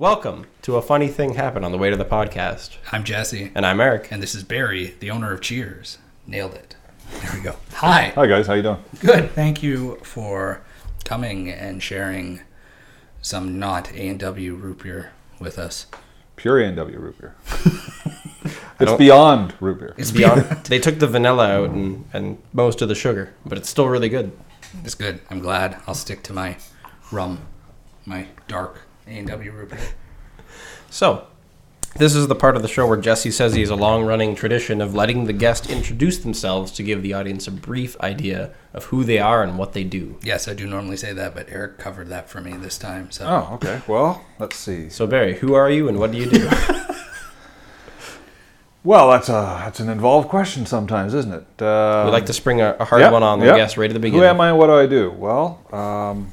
Welcome to a funny thing happened on the way to the podcast. I'm Jesse, And I'm Eric. and this is Barry, the owner of Cheers. Nailed it. There we go. Hi. Hi guys, how you doing? Good. Thank you for coming and sharing some not A and W root beer with us. Pure A&W root beer. it's beyond root beer. It's Beyond, they took the vanilla out and, and most of the sugar, but it's still really good. It's good. I'm glad. I'll stick to my rum, my dark A and W root beer. So, this is the part of the show where Jesse says he has a long running tradition of letting the guest introduce themselves to give the audience a brief idea of who they are and what they do. Yes, I do normally say that, but Eric covered that for me this time. So Oh, okay. Well, let's see. So, Barry, who are you and what do you do? Well, that's a that's an involved question sometimes, isn't it? Uh, we like to spring a, a hard yeah, one on the yeah. guest right at the beginning. Who am I and what do I do? Well, um,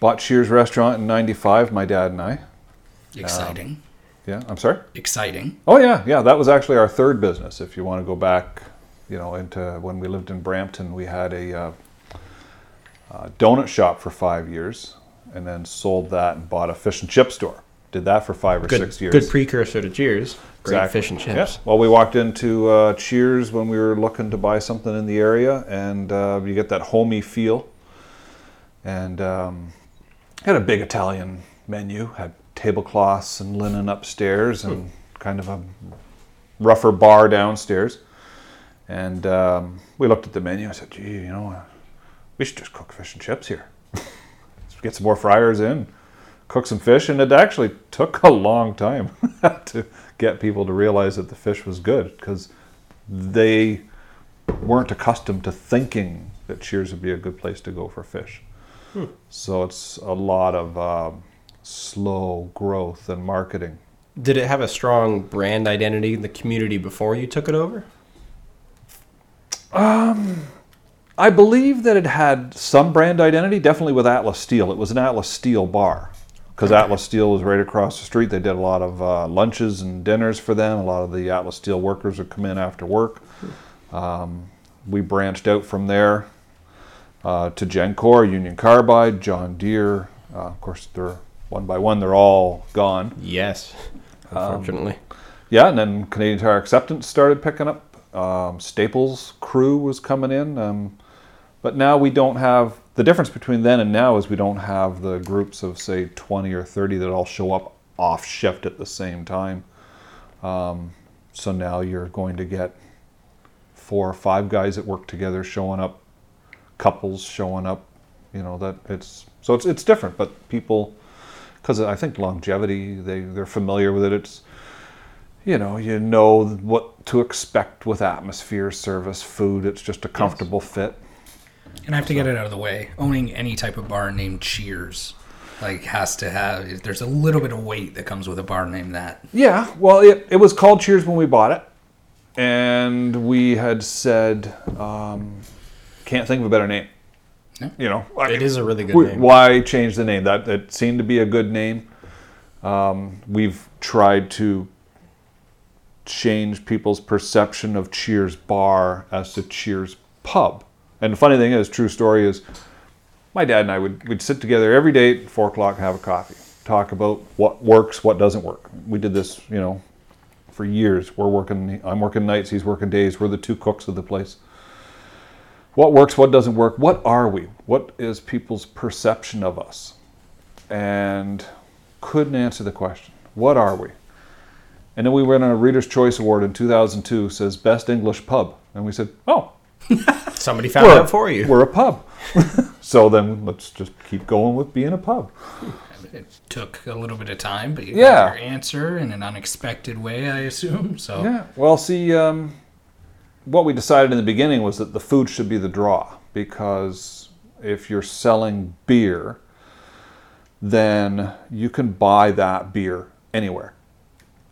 bought Cheers restaurant in '95. My dad and I. exciting, Yeah, I'm sorry. exciting. Oh yeah, yeah. That was actually our third business. If you want to go back, you know, into when we lived in Brampton, we had a uh, uh, donut shop for five years, and then sold that and bought a fish and chip store. Did that for five or Good, six years. good precursor to Cheers. Great Exactly. fish and chips. Yeah. Well, we walked into uh, Cheers when we were looking to buy something in the area, and uh, you get that homey feel. And um, had a big Italian menu, had tablecloths and linen upstairs, and kind of a rougher bar downstairs. And um, we looked at the menu. I said, "Gee, you know, uh, we should just cook fish and chips here. Get some more fryers in." cook some fish, and it actually took a long time to get people to realize that the fish was good because they weren't accustomed to thinking that Cheers would be a good place to go for fish. So it's a lot of um, slow growth and marketing. Did it have a strong brand identity in the community before you took it over? I believe that it had some brand identity, definitely with Atlas Steel. It was an Atlas Steel bar because Atlas Steel was right across the street. They did a lot of uh, lunches and dinners for them. A lot of the Atlas Steel workers would come in after work. Um, we branched out from there uh, to Gencor, Union Carbide, John Deere. Uh, of course, they're one by one. They're all gone. Yes, Um, unfortunately. Yeah, and then Canadian Tire Acceptance started picking up. Um, Staples Crew was coming in, um, but now we don't have the difference between then and now is we don't have the groups of say 20 or 30 that all show up off shift at the same time. Um, so now you're going to get four or five guys that work together showing up, couples showing up. You know that it's so it's it's different, but people because I think longevity they they're familiar with it. It's you know, you know what to expect with atmosphere, service, food. It's just a comfortable fit. And I have to get it out of the way. Owning any type of bar named Cheers, like, has to have. There's a little bit of weight that comes with a bar named that. Yeah, well, it, it was called Cheers when we bought it. And we had said, um, can't think of a better name. Yeah. You know, I It is a really good we- name. Why change the name? That it seemed to be a good name. Um, we've tried to change people's perception of Cheers Bar as to Cheers Pub. And the funny thing is, true story is, my dad and I would we'd sit together every day at four o'clock have a coffee, talk about what works, what doesn't work. We did this, you know, for years. We're working, I'm working nights, he's working days. We're the two cooks of the place. What works, what doesn't work? What are we? What is people's perception of us? And couldn't answer the question. What are we? And then we went on a Reader's Choice Award in 2002, says Best English Pub. And we said, oh, Somebody found out for you. we're a pub. so then let's just keep going with being a pub. It took a little bit of time, but you Yeah. got your answer in an unexpected way, I assume. So, Yeah. Well, see, um, what we decided in the beginning was that the food should be the draw because if you're selling beer, then you can buy that beer anywhere.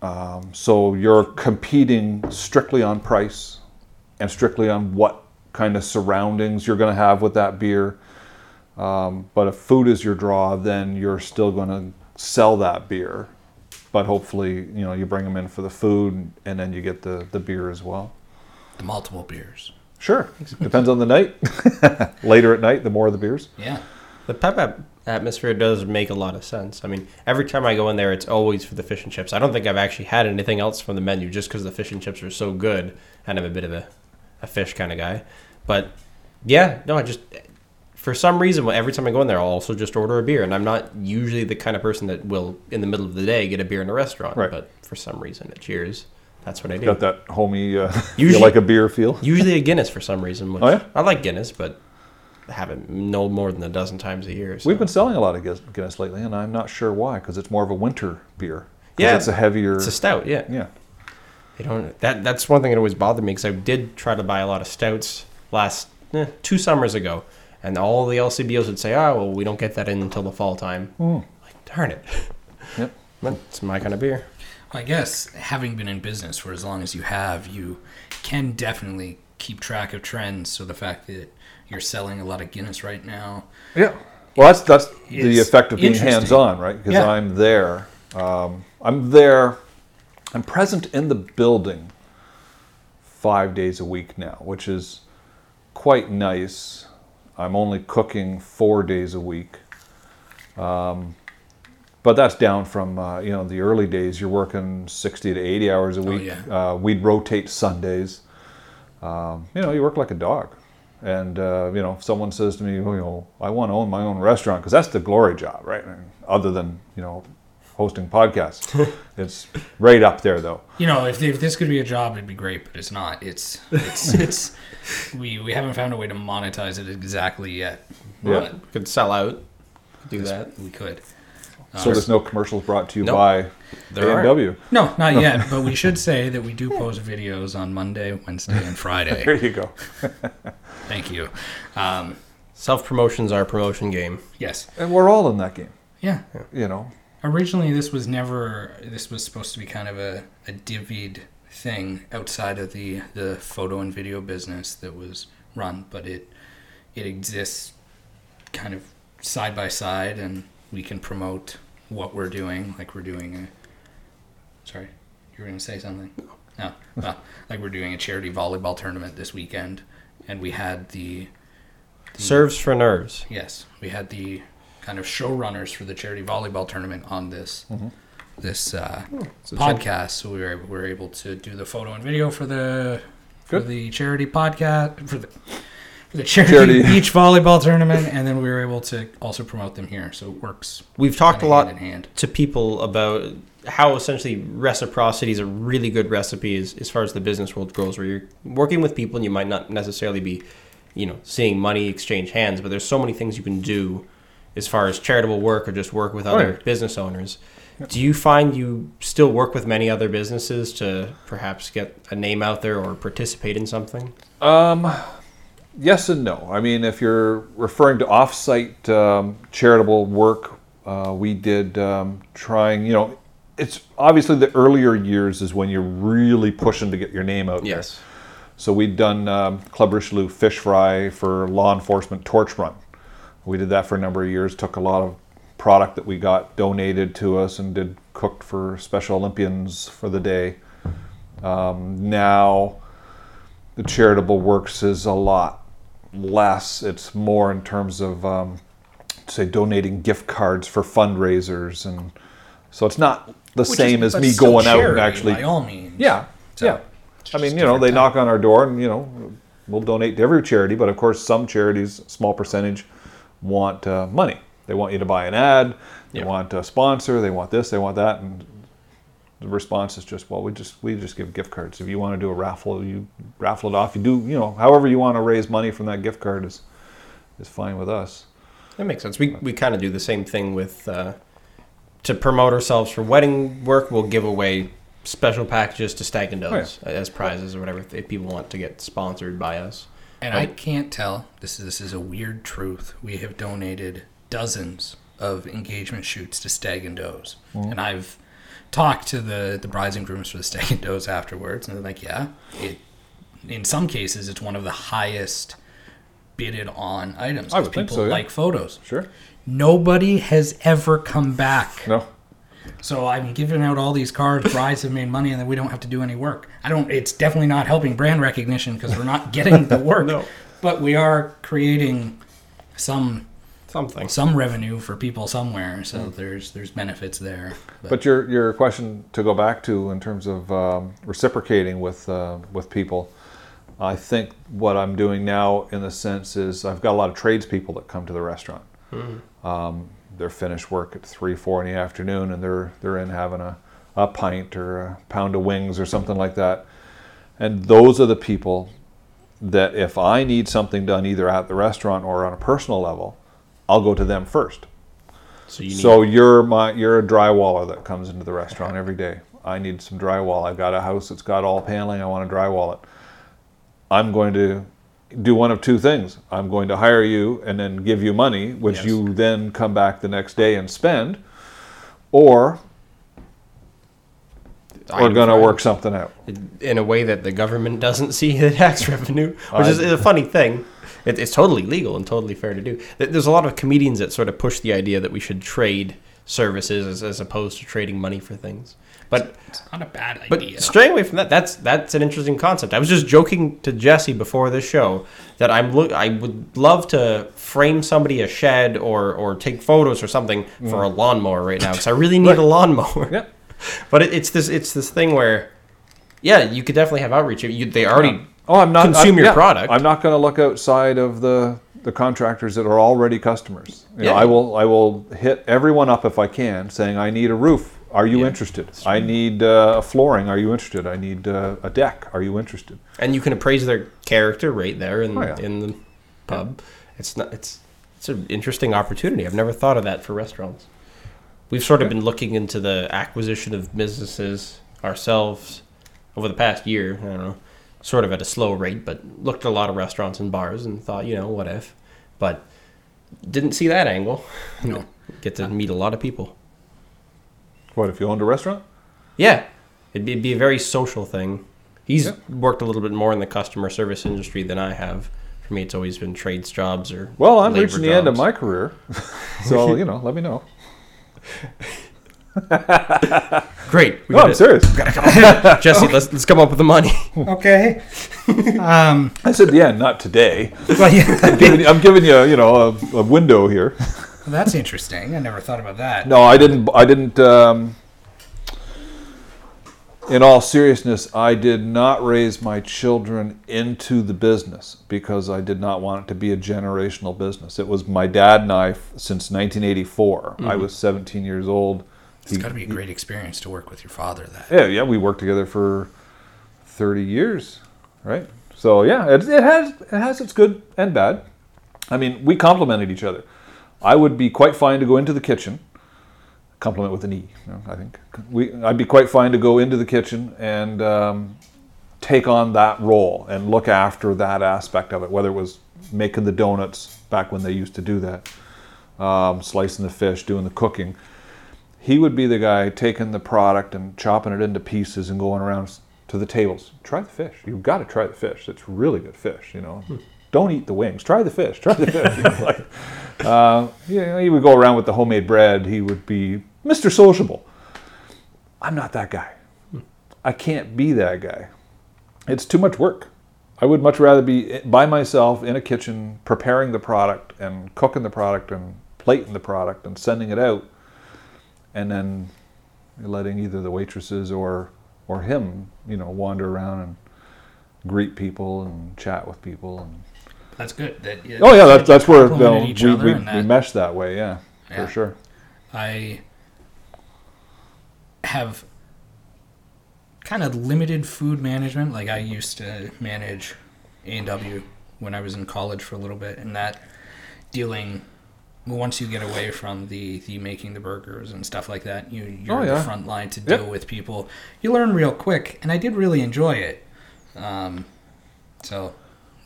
Um, so you're competing strictly on price and strictly on what kind of surroundings you're going to have with that beer. Um, but if food is your draw, then you're still going to sell that beer. But hopefully, you know, you bring them in for the food and then you get the, the beer as well. The multiple beers. Sure. Depends on the night. Later at night, the more of the beers. Yeah. The Pep App atmosphere does make a lot of sense. I mean, every time I go in there, it's always for the fish and chips. I don't think I've actually had anything else from the menu just because the fish and chips are so good, and I'm a bit of a, a fish kind of guy. But yeah, no, I just for some reason every time I go in there, I'll also just order a beer, and I'm not usually the kind of person that will in the middle of the day get a beer in a restaurant. Right. But for some reason at Cheers, that's what I do. Got that homey, uh, Usually- you like a beer feel? Usually a Guinness for some reason. Which Oh, yeah? I like Guinness, but I haven't no more than a dozen times a year. So. We've been selling a lot of Guinness- lately, and I'm not sure why, because it's more of a winter beer. Yeah. It's a heavier. It's a stout, yeah. yeah. They don't. That that's one thing that always bothered me because I did try to buy a lot of stouts last eh, two summers ago, and all the LCBOs would say, "Oh, well, we don't get that in until the fall time." Mm. Like, darn it. Yep. But it's my kind of beer. I guess having been in business for as long as you have, you can definitely keep track of trends. So the fact that you're selling a lot of Guinness right now, Yeah. Well, that's that's the effect of being hands-on, right? Because Yeah. I'm there. Um, I'm there. I'm present in the building five days a week now, which is quite nice. I'm only cooking four days a week. Um, but that's down from uh, you know the early days. You're working 60 to 80 hours a week. yeah. uh, we'd rotate Sundays. Um, you know, you work like a dog. And uh, you know, if someone says to me, well, you know, I want to own my own restaurant because that's the glory job, right? And other than you know, hosting podcasts, it's right up there though. you know, if, if this could be a job, it'd be great, but it's not. It's it's it's we we haven't found a way to monetize it exactly yet. Yeah. But Could sell out. Do that. we could. So there's no commercials brought to you Nope. by There aren't. No, not yet. But we should say that we do post videos on Monday, Wednesday, and Friday. There you go. Thank you. Um, Self promotion's our promotion game. yes. And we're all in that game, Yeah. you know. Originally, this was never. This was supposed to be kind of a, a divvied thing outside of the the photo and video business that was run, but it it exists kind of side by side, and we can promote what we're doing, like we're doing a. Sorry, you were going to say something. No, well, like we're doing a charity volleyball tournament this weekend, and we had the Serves for nerves. Yes, we had the kind of showrunners for the charity volleyball tournament on this Mm-hmm. this uh, check- podcast. So we were, we were able to do the photo and video for the for the charity podcast for the for the charity, Charity. beach volleyball tournament, and then we were able to also promote them here. So it works. We've talked a lot hand in hand. to people about how essentially reciprocity is a really good recipe as, as far as the business world goes, where you're working with people and you might not necessarily be, you know, seeing money exchange hands, but there's so many things you can do as far as charitable work or just work with other Right. business owners. Do you find you still work with many other businesses to perhaps get a name out there or participate in something? Um, yes and no. I mean, if you're referring to off-site um, charitable work, uh, we did um, trying. You know, it's obviously the earlier years is when you're really pushing to get your name out there. So we'd done um, Club Richelieu fish fry for law enforcement torch run. We did that for a number of years. Took a lot of product that we got donated to us and did cooked for Special Olympians for the day. Um, now the charitable works is a lot less. It's more in terms of um, say donating gift cards for fundraisers, and so it's not the Which is- same as me going out and actually. by all means. Yeah, So, yeah. I mean, you know, they different knock on our door, and you know, we'll donate to every charity. But of course, some charities, small percentage, want uh, money. They want you to buy an ad. They want a sponsor. They want this. They want that. And the response is just, well, we just we just give gift cards. If you want to do a raffle, you raffle it off. You do, you know, however you want to raise money from that gift card is is fine with us. That makes sense. We we kind of do the same thing with uh, to promote ourselves for wedding work. We'll give away special packages to Stag and Does as prizes or whatever if people want to get sponsored by us. And I can't tell. This is this is a weird truth. We have donated dozens of engagement shoots to Stag and Does, and I've talked to the the brides and grooms for the Stag and Does afterwards, and they're like, "Yeah, it." In some cases, it's one of the highest bidded on items I would people so, yeah. like photos. Sure. Nobody has ever come back. No. So I'm giving out all these cards. Brides have made money, and then we don't have to do any work. I don't. It's definitely not helping brand recognition because we're not getting the work. No. But we are creating some Something. some revenue for people somewhere. So there's there's benefits there. But your your question to go back to in terms of um, reciprocating with uh, with people, I think what I'm doing now in the sense is I've got a lot of tradespeople that come to the restaurant. Um, they're finished work at three four in the afternoon and they're they're in having a, a pint or a pound of wings or something like that, and those are the people that if I need something done either at the restaurant or on a personal level, I'll go to them first. So you need. So you're my you're a drywaller that comes into the restaurant every day. I need some drywall. I've got a house that's got all paneling. I want to drywall it. I'm going to do one of two things. I'm going to hire you and then give you money, which Yes. you then come back the next day and spend, or we're going to work something out. in a way that the government doesn't see the tax revenue, which is a funny thing. It, it's totally legal and totally fair to do. There's a lot of comedians that sort of push the idea that we should trade services as, as opposed to trading money for things. But It's not a bad idea. but idea. straying away from that, that's that's an interesting concept. I was just joking to Jesse before this show that I'm look. I would love to frame somebody a shed or or take photos or something for a mm. lawnmower right now because I really need a lawnmower. Yeah. But it, it's this it's this thing where, yeah, you could definitely have outreach. You, they already Oh, I'm not consume I'm- your yeah, product. I'm not going to look outside of the the contractors that are already customers. You know, Yeah. I will I will hit everyone up if I can, saying I need a roof. Are you Yeah. interested? I need uh, a flooring. Are you interested? I need uh, a deck. Are you interested? and you can appraise their character right there in Oh, yeah. in the pub. It's not it's it's an interesting opportunity. I've never thought of that for restaurants. We've sort of been looking into the acquisition of businesses ourselves over the past year. I don't know, sort of at a slow rate, but looked at a lot of restaurants and bars and thought, you know, what if? But didn't see that angle. No. Get to meet a lot of people. What if you owned a restaurant? Yeah, it'd be, it'd be a very social thing. He's Yeah. worked a little bit more in the customer service industry than I have. For me, it's always been trades jobs or. Well, I'm labor reaching the end of my career, so you know, let me know. Great. We No, I'm gotta- serious. Jesse, let's let's come up with the money. okay. um, I said the end, not today. well, yeah, I'm giving, you- I'm giving you, you know, a, a window here. that's interesting. I never thought about that. No, I didn't. I didn't. Um, in all seriousness, I did not raise my children into the business because I did not want it to be a generational business. It was my dad and I since 1984. I was 17 years old. It's got to be a great experience to work with your father. That Yeah, yeah, we worked together for 30 years, right? So yeah, it, it has it has its good and bad. I mean, we complemented each other. I would be quite fine to go into the kitchen, compliment with an E. you know, I think we I'd be quite fine to go into the kitchen and um, take on that role and look after that aspect of it, whether it was making the donuts back when they used to do that, um, slicing the fish, doing the cooking he would be the guy taking the product and chopping it into pieces and going around to the tables. Try the fish. You've got to try the fish. It's really good fish. You know, hmm. don't eat the wings. Try the fish. Try the fish. You know, like, uh, he would go around with the homemade bread. He would be Mr. Sociable. I'm not that guy. Hmm. I can't be that guy. It's too much work. I would much rather be eh, by myself in a kitchen preparing the product and cooking the product and plating the product and sending it out and then letting either the waitresses or or him, you know, wander around and greet people and chat with people. And that's good. That oh yeah, that's that's where you know, we, we, and we mesh that way. Yeah, Yeah. for sure. I have kind of limited food management. Like I used to manage A and W when I was in college for a little bit, and that dealing. Once you get away from the, the making the burgers and stuff like that, you you're Oh, the front line to Yep. deal with people. You learn real quick, and I did really enjoy it. Um, so,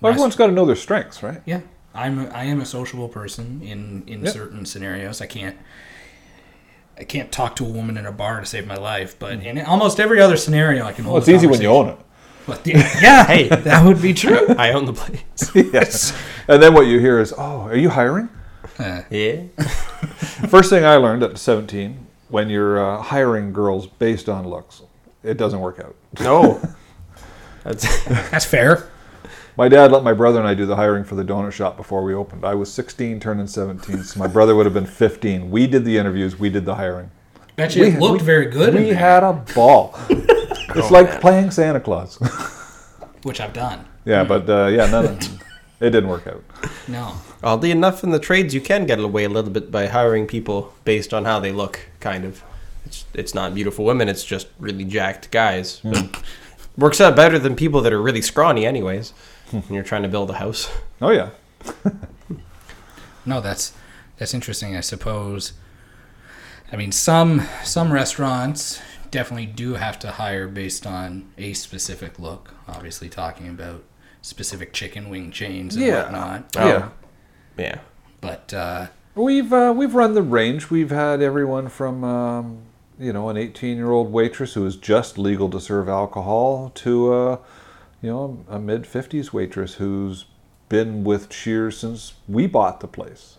Well, rest- everyone's got to know their strengths, right? yeah, I'm a, I am a sociable person in in Yep. certain scenarios. I can't I can't talk to a woman in a bar to save my life, but in almost every other scenario, I can. Well, hold it's easy when you own it. conversation. But, yeah, Hey. that would be true. I own the place. yes. And then what you hear is, "Oh, are you hiring?" Uh, Yeah. First thing I learned at 17, when you're uh, hiring girls based on looks, it doesn't work out. No. That's that's fair. My dad let my brother and I do the hiring for the donut shop before we opened. I was 16, turning 17, so my brother would have been 15. We did the interviews, we did the hiring. Bet you it looked very good. We had a ball. it's like playing Santa Claus. which I've done. yeah, but uh, yeah, none of it didn't work out. No. Oddly enough, in the trades, you can get away a little bit by hiring people based on how they look, kind of. It's, it's not beautiful women, it's just really jacked guys. Hmm. But works out better than people that are really scrawny, anyways, hmm. when you're trying to build a house. Oh yeah, No, that's that's interesting. I suppose. I mean, some some restaurants definitely do have to hire based on a specific look. Obviously, talking about specific chicken wing chains and Yeah. whatnot. Oh. yeah. Yeah. But uh, We've uh, we've run the range. We've had everyone from um, you know an 18 year old waitress who is just legal to serve alcohol to uh, you know a mid 50s waitress who's been with Cheers since we bought the place.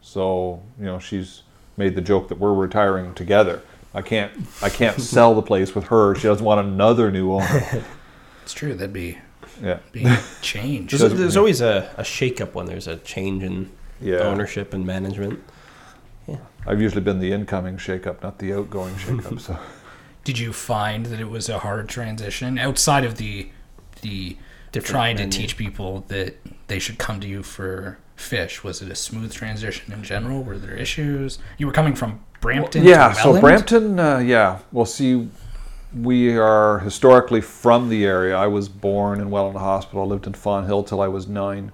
So you know she's made the joke that we're retiring together. I can't I can't sell the place with her. She doesn't want another new owner. it's true that'd be Yeah. be a change. There's, Doesn't- there's always a, a shakeup when there's a change in Yeah. ownership and management. Yeah. I've usually been the incoming shakeup, not the outgoing shakeup. So Did you find that it was a hard transition outside of the the Different trying to teach people that they should come to you for fish? Was it a smooth transition in general? Were there issues? You were coming from Brampton. yeah, to so Brampton, uh, yeah. Well, see, we are historically from the area. I was born in Welland Hospital, lived in Fonthill till I was nine.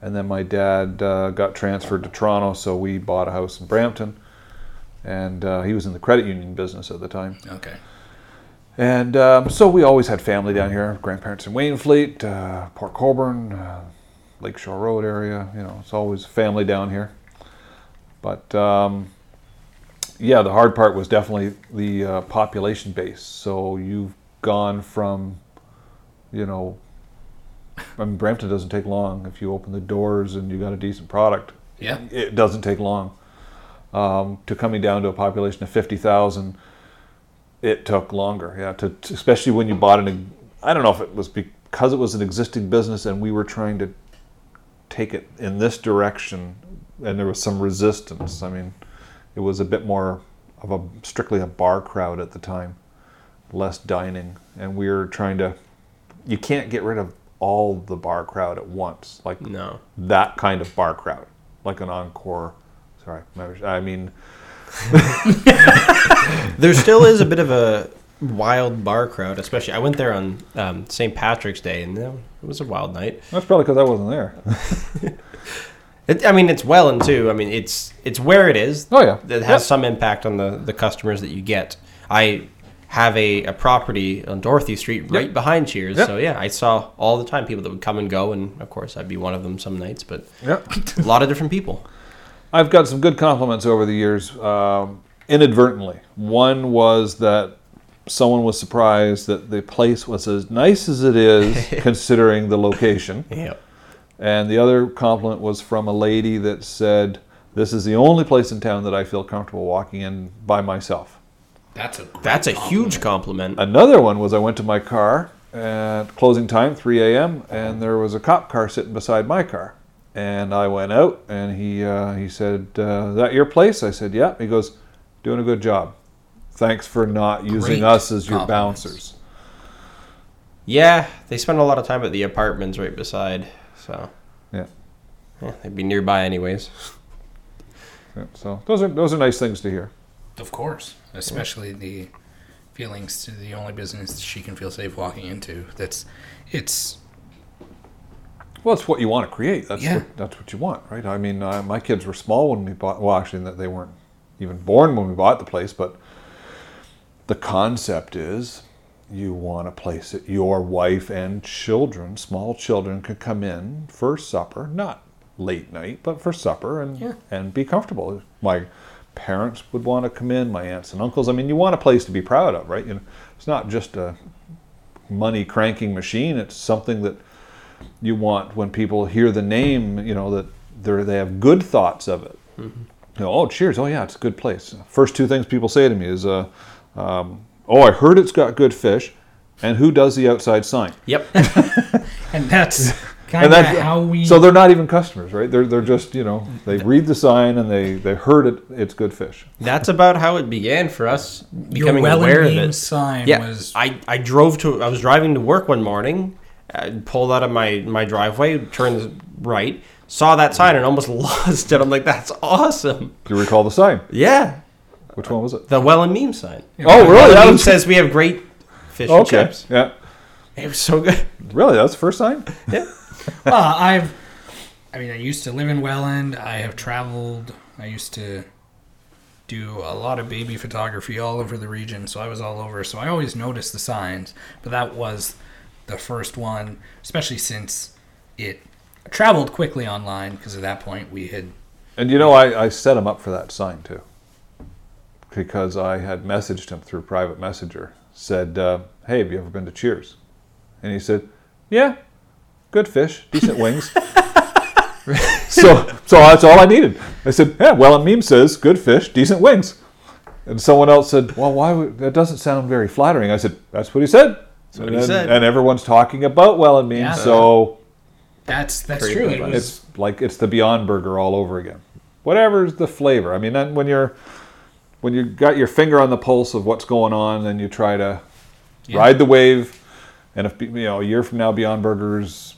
And then my dad uh, got transferred to Toronto, so we bought a house in Brampton. And uh, he was in the credit union business at the time. Okay. And um, so we always had family down here grandparents in Wainfleet, uh, Port Colborne, uh, Lakeshore Road area. You know, it's always family down here. But um, yeah, the hard part was definitely the uh, population base. So you've gone from, you know, I mean, Brampton doesn't take long. If you open the doors and you got a decent product, Yeah. it doesn't take long. Um, to coming down to a population of 50,000, it took longer. Yeah, to, to- especially when you bought an. I don't know if it was because it was an existing business and we were trying to take it in this direction, and there was some resistance. I mean, it was a bit more of a strictly a bar crowd at the time, less dining, and we were trying to. You can't get rid of all the bar crowd at once, like No. that kind of bar crowd, like an encore. Sorry, I mean, There still is a bit of a wild bar crowd, especially. I went there on um, St. Patrick's Day, and it was a wild night. that's probably because I wasn't there. It, I mean, it's Welland too. I mean, it's it's where it is. Oh, yeah. that has Yep. some impact on the the customers that you get. I have a, a property on Dorothy Street right behind Cheers, Yep. so yeah, I saw all the time people that would come and go, and of course, I'd be one of them some nights. But yeah. a lot of different people. I've got some good compliments over the years, um, inadvertently. One was that someone was surprised that the place was as nice as it is, considering the location. Yeah. And the other compliment was from a lady that said, "This is the only place in town that I feel comfortable walking in by myself." That's a great That's a compliment. huge compliment. Another one was I went to my car at closing time, 3 a.m., and there was a cop car sitting beside my car. And I went out, and he uh, he said, uh, "Is that your place?" I said, "Yeah." He goes, "Doing a good job. Thanks for not using us as your bouncers." Yeah, they spend a lot of time at the apartments right beside, so Yeah. yeah, they'd be nearby anyways. yeah. So those are those are nice things to hear. Of course, especially the feelings to the only business she can feel safe walking into. That's it's Well, it's what you want to create. That's Yeah. what, that's what you want, right? I mean, uh, my kids were small when we bought. Well, actually, that they weren't even born when we bought the place. But the concept is, you want a place that your wife and children, small children, could come in for supper, not late night, but for supper and Yeah. and be comfortable. My parents would want to come in. My aunts and uncles. I mean, you want a place to be proud of, right? You know, it's not just a money cranking machine. It's something that you want when people hear the name, you know, that they they have good thoughts of it. You know, oh, cheers. Oh, yeah, it's a good place. First two things people say to me is, uh, um, oh, I heard it's got good fish, and who does the outside sign? Yep. and that's kind of how we. So they're not even customers, right? They're they're just you know they read the sign and they they heard it. It's good fish. That's about how it began for us your becoming well aware of and it. sign Yeah, was I, I drove to. I was driving to work one morning, uh, pulled out of my my driveway, turned right, saw that sign, and almost lost it. I'm like, that's awesome. Do you recall the sign? Yeah, Which one was it? the Welland meme sign. Oh, really? Well That meme was says we have great fish and chips. Yeah, It was so good. really? That was the first sign. Yeah. well, I've. I mean, I used to live in Welland. I have traveled. I used to do a lot of baby photography all over the region, so I was all over. So I always noticed the signs, but that was the first one, especially since it traveled quickly online. Because at that point, we had And you know, I, I set him up for that sign too. Because I had messaged him through private messenger. Said, uh, hey, have you ever been to Cheers? And he said, yeah, good fish, decent wings. so, so that's all I needed. I said, yeah, well, a meme says good fish, decent wings. And someone else said, well, why would, that doesn't sound very flattering. I said, that's what he said. what and, he then- said. and everyone's talking about Welland meme, Yeah. so that's that's true. It was it's like it's the Beyond Burger all over again. Whatever's the flavor. I mean, when you're when you got your finger on the pulse of what's going on, then you try to Yeah. ride the wave. And if you know a year from now, Beyond Burger's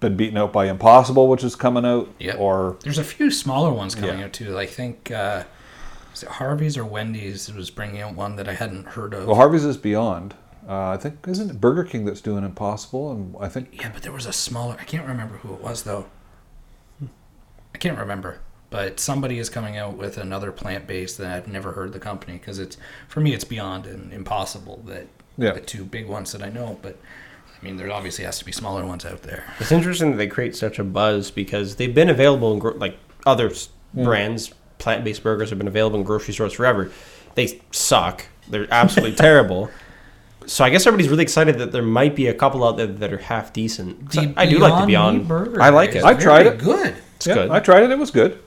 been beaten out by Impossible, which is coming out, Yep. or There's a few smaller ones coming Yeah. out too. I think uh, is it Harvey's or Wendy's was bringing out one that I hadn't heard of. well, Harvey's is Beyond. Uh, I think isn't it Burger King that's doing Impossible, and I think yeah, but there was a smaller. I can't remember who it was though. I can't remember, but somebody is coming out with another plant based that I've never heard the company because it's for me it's Beyond and Impossible that Yeah. the two big ones that I know. But I mean, there obviously has to be smaller ones out there. It's interesting that they create such a buzz because they've been available in gro- like other s mm. brands. Plant-based burgers have been available in grocery stores forever. They suck. They're absolutely terrible. So I guess everybody's really excited that there might be a couple out there that are half decent. I, I do like the Meat Beyond burger. I like it. I've tried it. Good. It's yeah, good. I tried it. It was good.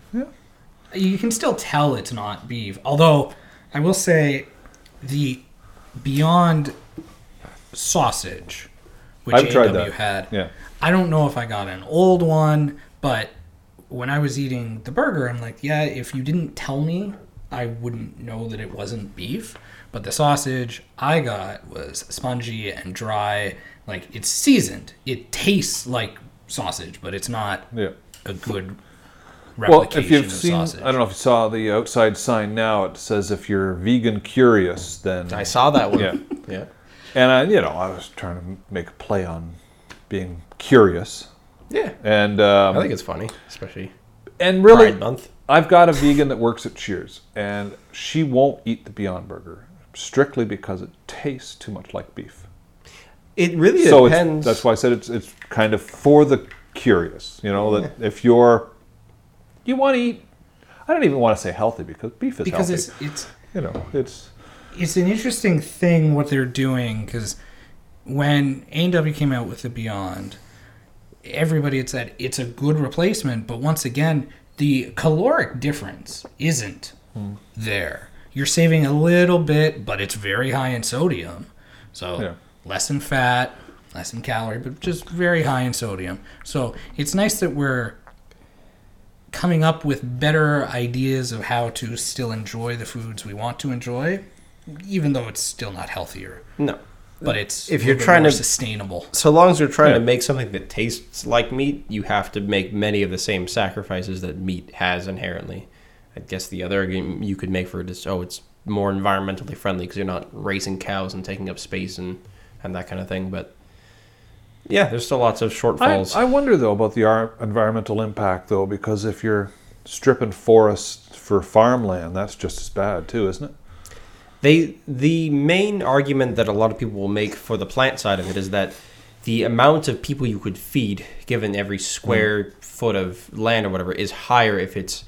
You can still tell it's not beef. Although I will say the Beyond sausage, which I've tried AW that. had, Yeah. I don't know if I got an old one, but when I was eating the burger, I'm like, yeah, if you didn't tell me, I wouldn't know that it wasn't beef. But the sausage I got was spongy and dry. Like it's seasoned. It tastes like sausage, but it's not Yeah. a good Well, if you've seen, sausage. I don't know if you saw the outside sign now. It says if you're vegan curious, then I saw that one. Yeah. yeah. And I, you know, I was trying to make a play on being curious, Yeah. and um, I think it's funny, especially and really, Pride Month. I've got a vegan that works at Cheers, and she won't eat the Beyond Burger strictly because it tastes too much like beef. It really so depends. that's why I said it's it's kind of for the curious. You know that if you're you want to eat, I don't even want to say healthy because beef is because healthy. it's it's you know it's it's an interesting thing what they're doing because when A&W came out with the Beyond, everybody had said it's a good replacement, but once again, the caloric difference isn't hmm. there. You're saving a little bit, but it's very high in sodium. So Yeah. less in fat, less in calorie, but just very high in sodium. So it's nice that we're coming up with better ideas of how to still enjoy the foods we want to enjoy, even though it's still not healthier. no. But it's If a you're bit trying more to- sustainable. So long as you're trying Yeah. to make something that tastes like meat, you have to make many of the same sacrifices that meat has inherently. I guess the other argument you could make for it is, oh, it's more environmentally friendly because you're not raising cows and taking up space and, and that kind of thing. But yeah, there's still lots of shortfalls. I wonder though about the environmental impact though because if you're stripping forests for farmland, that's just as bad too, isn't it? They the main argument that a lot of people will make for the plant side of it is that the amount of people you could feed given every square Mm. foot of land or whatever is higher if it's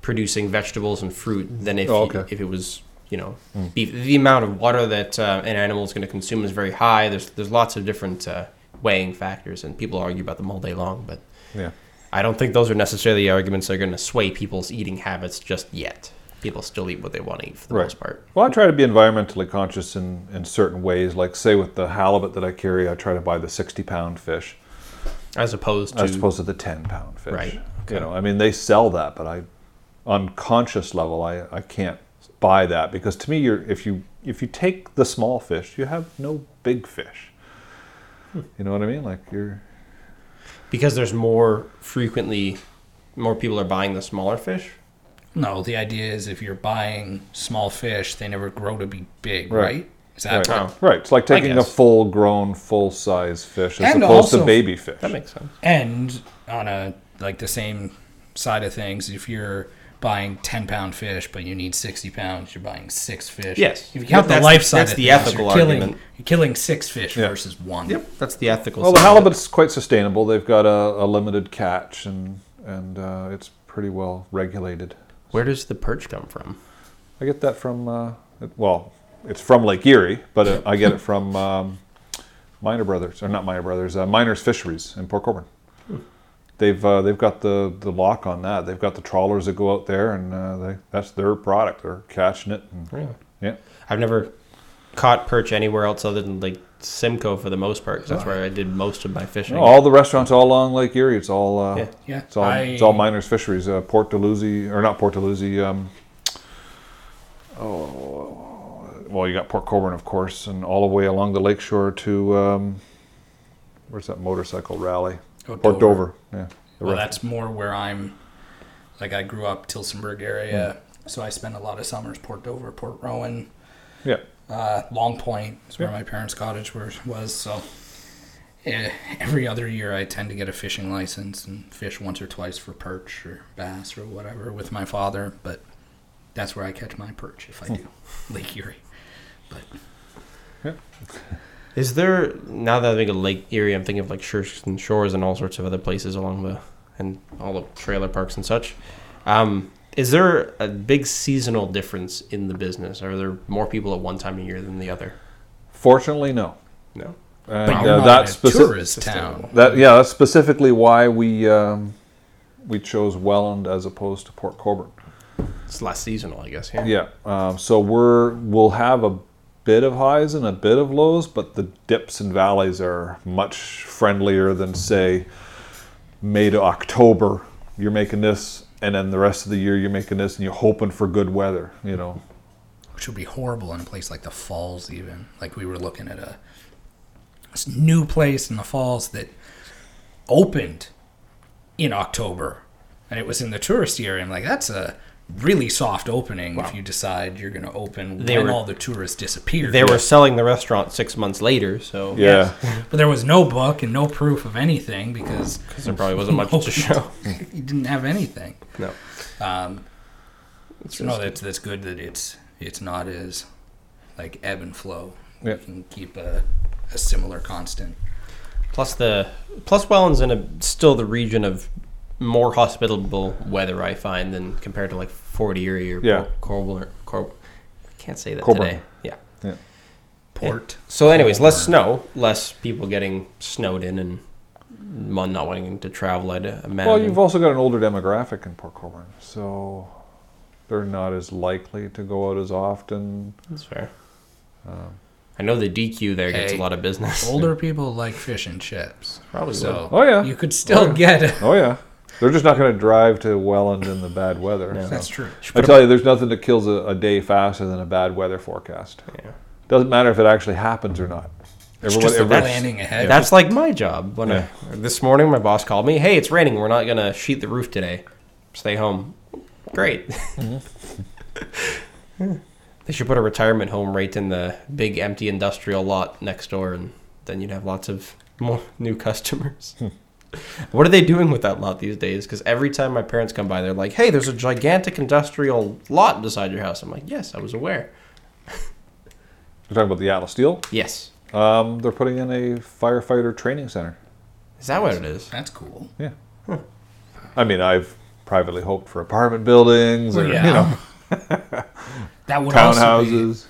producing vegetables and fruit than if Oh, you- if it was you know Mm. beef. The amount of water that uh, an animal is going to consume is very high. There's there's lots of different uh, weighing factors, and people argue about them all day long. But Yeah. I don't think those are necessarily arguments that are going to sway people's eating habits just yet. People still eat what they want to eat for the Right. most part. Well, I try to be environmentally conscious in, in certain ways. Like, say, with the halibut that I carry, I try to buy the 60 pound fish. As opposed to as opposed to the 10 pound fish. Right, okay. You know, I mean, they sell that, but I, on conscious level, I, I can't buy that because to me, you're if you if you take the small fish, you have no big fish. You know what I mean? Like you're because there's more frequently more people are buying the smaller fish. No, the idea is if you're buying small fish, they never grow to be big, Right. right? Is that right. Oh. right. It's like taking a full grown, full size fish as And opposed to also- baby fish. That makes sense. And on a like the same side of things, if you're buying ten pound fish but you need sixty pounds, you're buying six fish. Yes. If you count the That's- life side, that's the things, ethical you're killing, argument. You're killing six fish Yeah. versus one. Yep, that's the ethical. Well, the side of halibut's quite sustainable. They've got a, a limited catch, and and uh, it's pretty well regulated. Where does the perch come from? I get that from uh, it- well, it's from Lake Erie, but uh, I get it from um, Minor Brothers, or not Minor Brothers, uh, Miners Fisheries in Port Colborne. They've uh, they've got the, the lock on that. They've got the trawlers that go out there, and uh, they, that's their product. They're catching it. And, Really? yeah, I've never caught perch anywhere else other than like Simcoe for the most part, 'cause that's where I did most of my fishing. all the restaurants all along Lake Erie. It's all uh, Yeah. Yeah. it's all I- it's all Miners Fisheries. Uh, Port Dalhousie, or not Port Dalhousie. Um, oh, well, you got Port Colborne, of course, and all the way along the lakeshore to um, where's that motorcycle rally? Oh, Port Dover. Yeah. Well, that's more where I'm. Like I grew up Tillsonburg area, Hmm. so I spent a lot of summers Port Dover, Port Rowan, yeah. uh, Long Point is where Yeah. my parents' cottage were, was. So eh, every other year, I tend to get a fishing license and fish once or twice for perch or bass or whatever with my father. But that's where I catch my perch if I do Lake Erie. But Is there now that I think of Lake Erie, I'm thinking of like Sherkston Shores and all sorts of other places along the and all the trailer parks and such. Um, is there a big seasonal difference in the business? Are there more people at one time of year than the other? Fortunately, no. No. And but uh, you're not that's a speci- tourist town. That yeah, that's specifically why we um, we chose Welland as opposed to Port Colborne. It's less seasonal, I guess. Yeah. Yeah. Um, so we're we'll have a bit of highs and a bit of lows, but the dips and valleys are much friendlier than say May to October. You're making this, and then the rest of the year you're making this, and you're hoping for good weather. You know. which would be horrible in a place like the falls even like we were looking at a this new place in the falls that opened in october and it was in the tourist area i'm like that's a really soft opening if you decide you're going to open They when were- all the tourists disappear They were selling the restaurant six months later, so Yeah. but there was no book and no proof of anything because because there probably wasn't much to show. you didn't have anything No. um, It's so no risky. that's that's good that it's it's not as like ebb and flow Yeah. you can keep a, a similar constant Plus the plus Welland's in a still the region of more hospitable weather I find than compared to like Fort Erie or Yeah. Corbel Cor- I can't say that Colborne. today. Yeah. Yeah. port So, anyways, less snow, less people getting snowed in, and not wanting to travel. I'd imagine. Well, you've also got an older demographic in Port Colborne, so they're not as likely to go out as often. That's fair. Um, I know the DQ there gets a lot of business. older people like fish and chips Probably so Oh yeah, you could still Oh. get it oh yeah. They're just not going to drive to Welland in the bad weather. No. so. that's true I tell you, there's nothing that kills a, a day faster than a bad weather forecast. Yeah. Doesn't matter if it actually happens or not. it's just the everyone- planning ahead That's like my job. When Yeah. I, this morning, my boss called me. Hey, it's raining. We're not gonna sheet the roof today. Stay home. Great. Mm-hmm. they should put a retirement home right in the big empty industrial lot next door, and then you'd have lots of more new customers. Hmm. What are they doing with that lot these days? Because every time my parents come by, they're like, "Hey, there's a gigantic industrial lot beside your house." I'm like, "Yes, I was aware." You're talking about the Atlas Steel. Yes. Um, they're putting in a firefighter training center. Is that what it is? that's cool Yeah. I mean, I've privately hoped for apartment buildings or yeah you know that would also be, townhouses.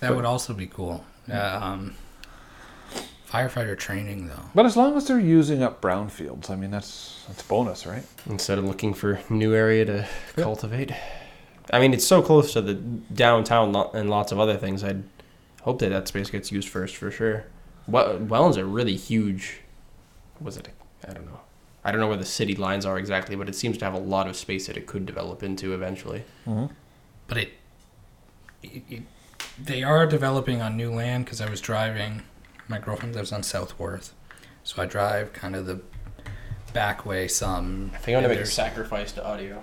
that would also be cool um, firefighter training though But as long as they're using up brownfields, I mean that's that's bonus, right? instead of looking for new area to cultivate. I mean, it's so close to the downtown and lots of other things. I'd hope that that space gets used first for sure. Well, Welland's a really huge. Was it I don't know. I don't know where the city lines are exactly, but it seems to have a lot of space that it could develop into eventually. Mm-hmm. but it, it, it they are developing on new land because I was driving. My girlfriend lives on Southworth, so I drive kind of the back way some. I think I'm gonna make a sacrifice to audio.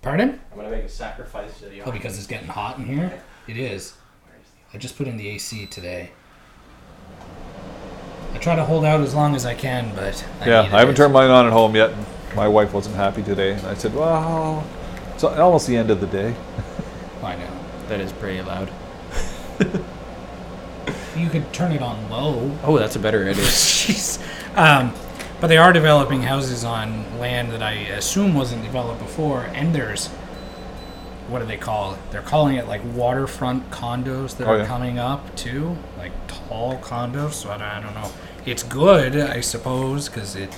Pardon? I'm gonna make a sacrifice to the audio. Oh, because it's getting hot in here. It is. I just put in the AC today. I try to hold out as long as I can, but I yeah, need I haven't turned mine on at home yet. My wife wasn't happy today, and I said, "Well, it's almost the end of the day." I know. that is pretty loud. You could turn it on low. Oh, that's a better idea. Jeez. Um, but they are developing houses on land that I assume wasn't developed before, and there's what do they call it? They're calling it like waterfront condos that Oh, are yeah. coming up too, like tall condos. So I don't, I don't know. It's good, I suppose, because it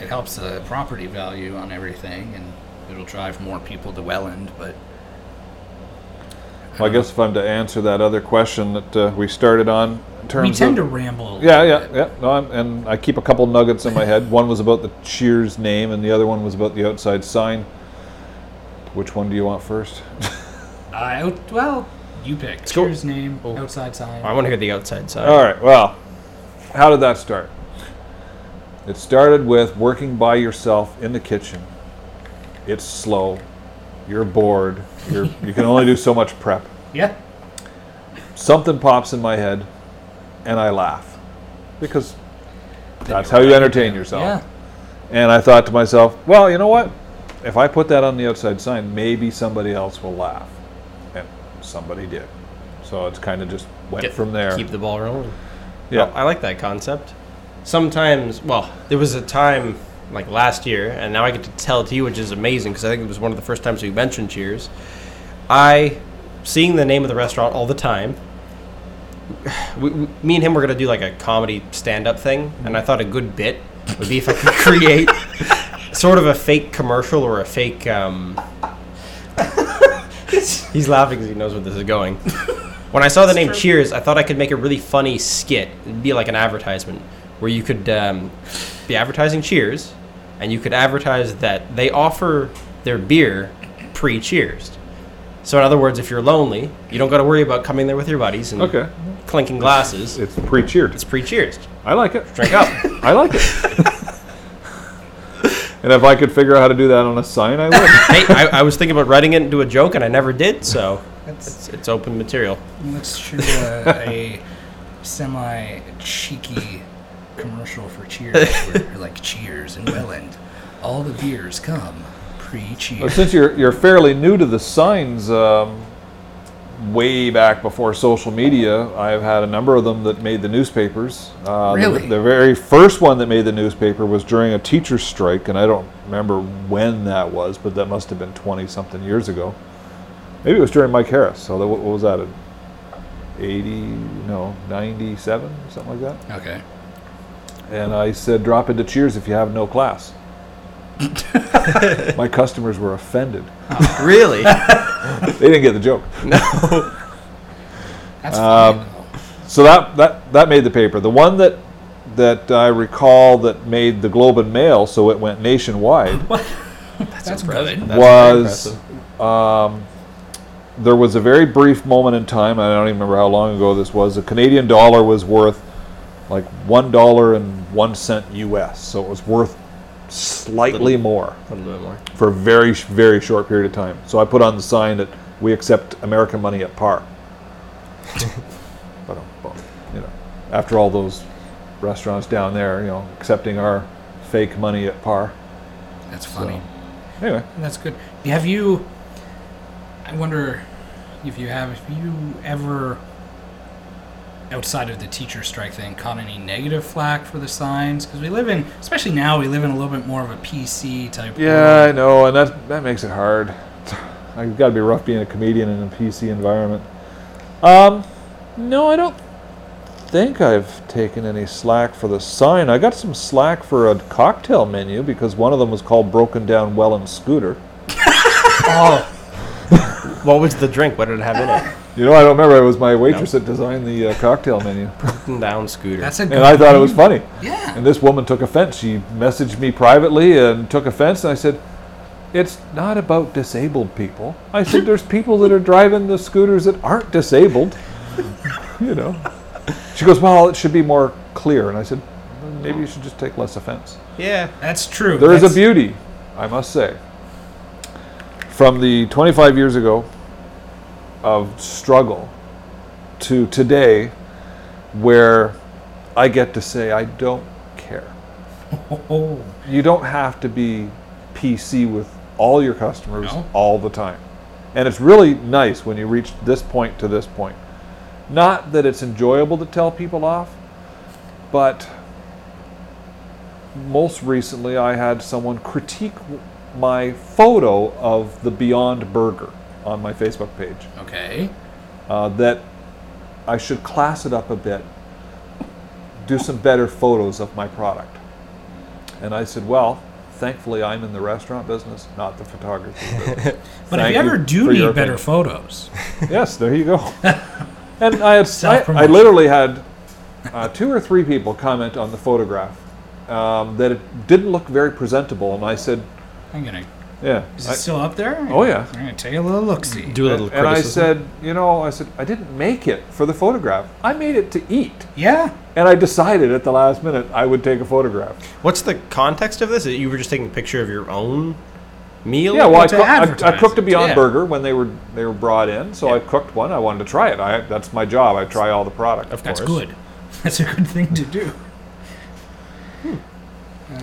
it helps the property value on everything, and it'll drive more people to Welland. But Well, I guess if I'm to answer that other question that uh, we started on, in terms we tend of to ramble. a yeah, little yeah, bit. yeah. No, I'm, and I keep a couple nuggets in my head. One was about the Cheers name, and the other one was about the outside sign. Which one do you want first? Uh, well, you pick. go. Cheers name, Oh. outside sign. I want to hear the outside sign. All right. Well, how did that start? It started with working by yourself in the kitchen. It's slow. You're bored. You're, you can only do so much prep. Yeah. Something pops in my head, and I laugh because that's how you entertain yourself. Yeah. And I thought to myself, well, you know what? If I put that on the outside sign, maybe somebody else will laugh. And somebody did. So it's kind of just went Get- from there. Keep the ball rolling. yeah. Oh, I like that concept. Sometimes, well, there was a time like last year, and now I get to tell it to you, which is amazing because I think it was one of the first times we mentioned Cheers. I, seeing the name of the restaurant all the time, we, we, me and him were gonna do like a comedy stand-up thing, and I thought a good bit would be if I could create sort of a fake commercial or a fake. Um, he's laughing because he knows where this is going. When I saw the name Cheers, I thought I could make a really funny skit. It'd be like an advertisement where you could um, be advertising Cheers, and you could advertise that they offer their beer pre-cheers. So in other words, if you're lonely, you don't got to worry about coming there with your buddies and Okay. clinking glasses. It's pre-cheered. It's pre-cheers. I like it. Drink up. I like it. and if I could figure out how to do that on a sign, I would. hey, I, I was thinking about writing it into a joke, and I never did. So it's, it's open material. Let's shoot a, a semi cheeky commercial for Cheers. where, like Cheers in Welland. All the beers come pre Well, Cheers. since you're you're fairly new to the signs, um, way back before social media, I've had a number of them that made the newspapers. Uh, the- Really? The, very first one that made the newspaper was during a teacher's strike, and I don't remember when that was, but that must have been 20 something years ago. Maybe it was during Mike Harris. So that, what was that? in 80, no, 97, something like that. Okay. And I said, drop into Cheers if you have no class. My customers were offended. Really? They didn't get the joke. No. That's Um, funny. So that, that, that made the paper. The one that, that I recall that made the Globe and Mail, so it went nationwide, That's impressive. good. That's very was impressive. um, there was a very brief moment in time. I don't even remember how long ago this was. The Canadian dollar was worth like one dollar and one cent U.S. So it was worth slightly more A little bit more. for a very very short period of time. So I put on the sign that we accept American money at par. but, um, you know, after all those restaurants down there, you know, accepting our fake money at par. That's funny. Anyway, That's good. Have you? I wonder if you have. If you ever, outside of the teacher strike thing, caught any negative flack for the signs? Because we live in, especially now, we live in a little bit more of a PC type. yeah, I know, and that that makes it hard. I've got to be rough being a comedian in a PC environment. Um, no, I don't think I've taken any slack for the sign. I got some slack for a cocktail menu because one of them was called Broken Down Welland Scooter. Oh, What was the drink? What did it have in it? You know, I don't remember. It was my waitress that designed the uh, cocktail menu, Broken Down scooter. That's a good and I thought it was funny. Yeah. And this woman took offense. She messaged me privately and took offense. And I said, "It's not about disabled people." I said, "There's people that are driving the scooters that aren't disabled." you know. She goes, "Well, it should be more clear." And I said, "Well, "Maybe you should just take less offense." yeah. That's true. There is a beauty, I must say, from the 25 years ago of struggle to today, where I get to say, I don't care. You don't have to be PC with all your customers No. all the time. And it's really nice when you reach this point to this point. Not that it's enjoyable to tell people off, but most recently I had someone critique my photo of the Beyond Burger on my Facebook page. okay. Uh, that I should class it up a bit, do some better photos of my product. And I said, well, thankfully I'm in the restaurant business, not the photography business. But Thank if you ever do need better opinion. photos, yes, there you go. and I had I, I literally had uh, two or three people comment on the photograph um, that it didn't look very presentable, and I said, I'm gonna. Yeah. Is I- it still up there? Oh, yeah. I'm gonna take a little look see. Do a little and I said, you know, I said I didn't make it for the photograph. I made it to eat. Yeah. And I decided at the last minute I would take a photograph. What's the context of this? You were just taking a picture of your own meal? Yeah, well, I, to cook, I, I cooked a Beyond yeah. Burger when they were they were brought in, so I cooked one. I wanted to try it. I, that's my job. I try all the product. Of That's course. good. That's a good thing to do.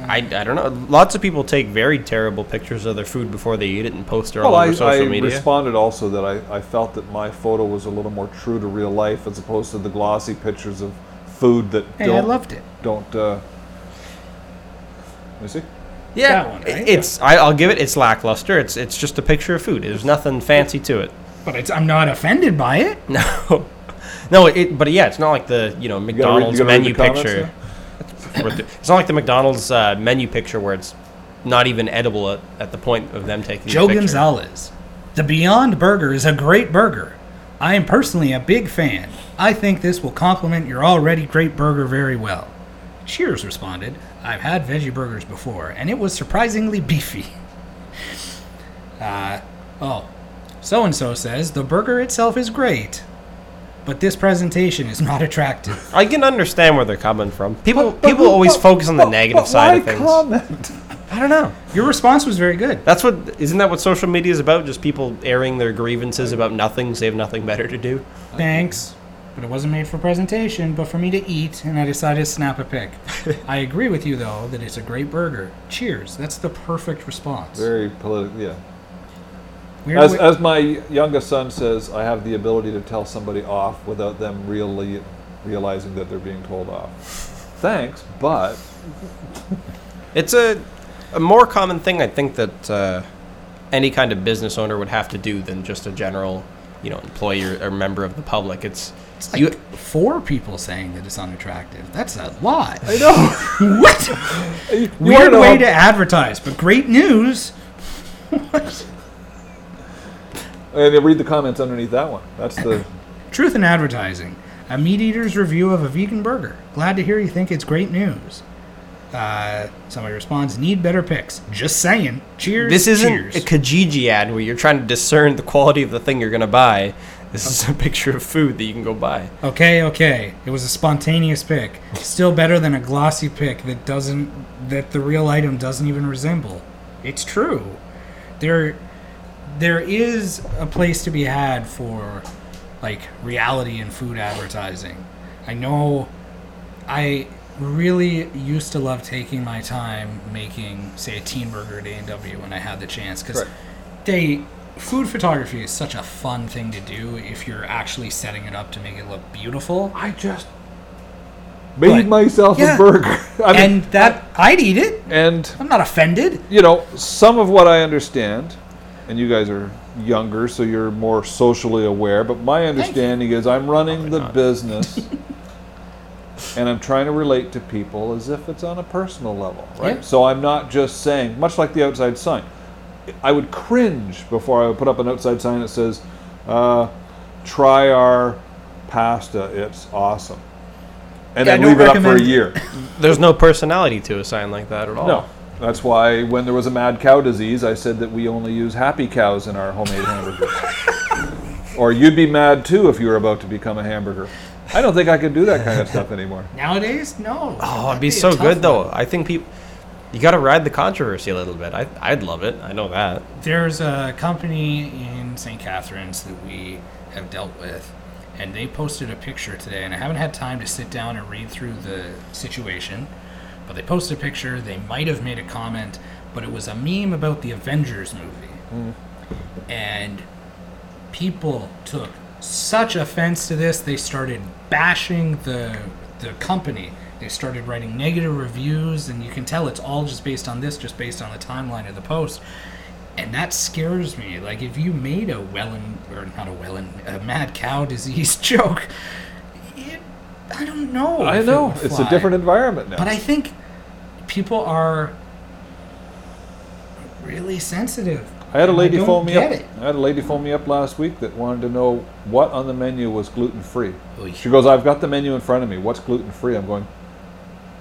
I, I don't know. Lots of people take very terrible pictures of their food before they eat it and post it all Well, over I, social I media. responded also that I, I felt that my photo was a little more true to real life as opposed to the glossy pictures of food that Hey, don't I loved it. don't. Uh, let me see. yeah, that one, right? it's. I, I'll give it. It's lackluster. It's it's just a picture of food. There's nothing fancy to it. But it's, I'm not offended by it. No, no. It, but yeah, it's not like the you know You gotta read- McDonald's you gotta menu picture. comments picture. there? Where the- it's not like the McDonald's uh, menu picture where it's not even edible at, at the point of them taking Joe the picture. Gonzalez. The Beyond Burger is a great burger. I am personally a big fan. I think this will complement your already great burger very well. Cheers responded, I've had veggie burgers before, and it was surprisingly beefy. Uh, oh, so and so says the burger itself is great, but this presentation is not attractive. I can understand where they're coming from. People But- but people who- always but- focus on the negative but side why of things. comment? I don't know. Your response was very good. That's what isn't that what social media is about? Just people airing their grievances about nothing, so they have nothing better to do. Thanks. But it wasn't made for presentation, but for me to eat, and I decided to snap a pic. I agree with you, though, that it's a great burger. Cheers. That's the perfect response. Very political. Yeah. Weird As, as my youngest son says, I have the ability to tell somebody off without them really realizing that they're being told off. Thanks, but It's a a more common thing I think that uh, any kind of business owner would have to do than just a general, you know, employee or, or member of the public. It's, it's like you. four people saying that it's unattractive. That's a lot. I know. what? You Weird way to advertise, but great news. And you read the comments underneath that one. That's the. Truth in advertising. A meat eater's review of a vegan burger. Glad to hear you think it's great news. Uh, somebody responds, need better pics. Just saying. Cheers. This isn't cheers. a Kijiji ad where you're trying to discern the quality of the thing you're going to buy. This is a picture of food that you can go buy. Okay, okay. It was a spontaneous pick. Still better than a glossy pick that doesn't that the real item doesn't even resemble. It's true. There there is a place to be had for like reality in food advertising. I know I really used to love taking my time making say a teen burger at A&W when I had the chance cuz Right. they food photography is such a fun thing to do if you're actually setting it up to make it look beautiful. I just made But- myself Yeah. a burger. I mean, and that I'd eat it. and I'm not offended. you know, some of what I understand, and you guys are younger, so you're more socially aware, but my understanding is I'm running the business and I'm trying to relate to people as if it's on a personal level, right? Yeah. So I'm not just saying, much like the outside sign, I would cringe before I would put up an outside sign that says, uh, "Try our pasta. It's awesome," and Yeah, then leave it up for a year. There's no personality to a sign like that at all. No. That's why when there was a mad cow disease, I said that we only use happy cows in our homemade hamburgers. or you'd be mad too if you were about to become a hamburger. I don't think I could do that kind of stuff anymore. Nowadays, no. Oh, it'd That'd be a so tough good though. I think people, you got to ride the controversy a little bit. I, I'd love it. I know that. There's a company in St. Catharines that we have dealt with, and they posted a picture today, and I haven't had time to sit down and read through the situation, but they posted a picture. They might have made a comment, but it was a meme about the Avengers movie. Hmm. And people took such offense to this, they started bashing the the company. They started writing negative reviews, and you can tell it's all just based on this, just based on the timeline of the post. And that scares me. Like if you made a Welland or not a Welland, a mad cow disease joke, it, I don't know. I it know. would It's a different environment now. But I think people are really sensitive. I had a lady phone me up. it. I had a lady phone me up last week that wanted to know what on the menu was gluten free. She goes, "I've got the menu in front of me. What's gluten free?" I'm going,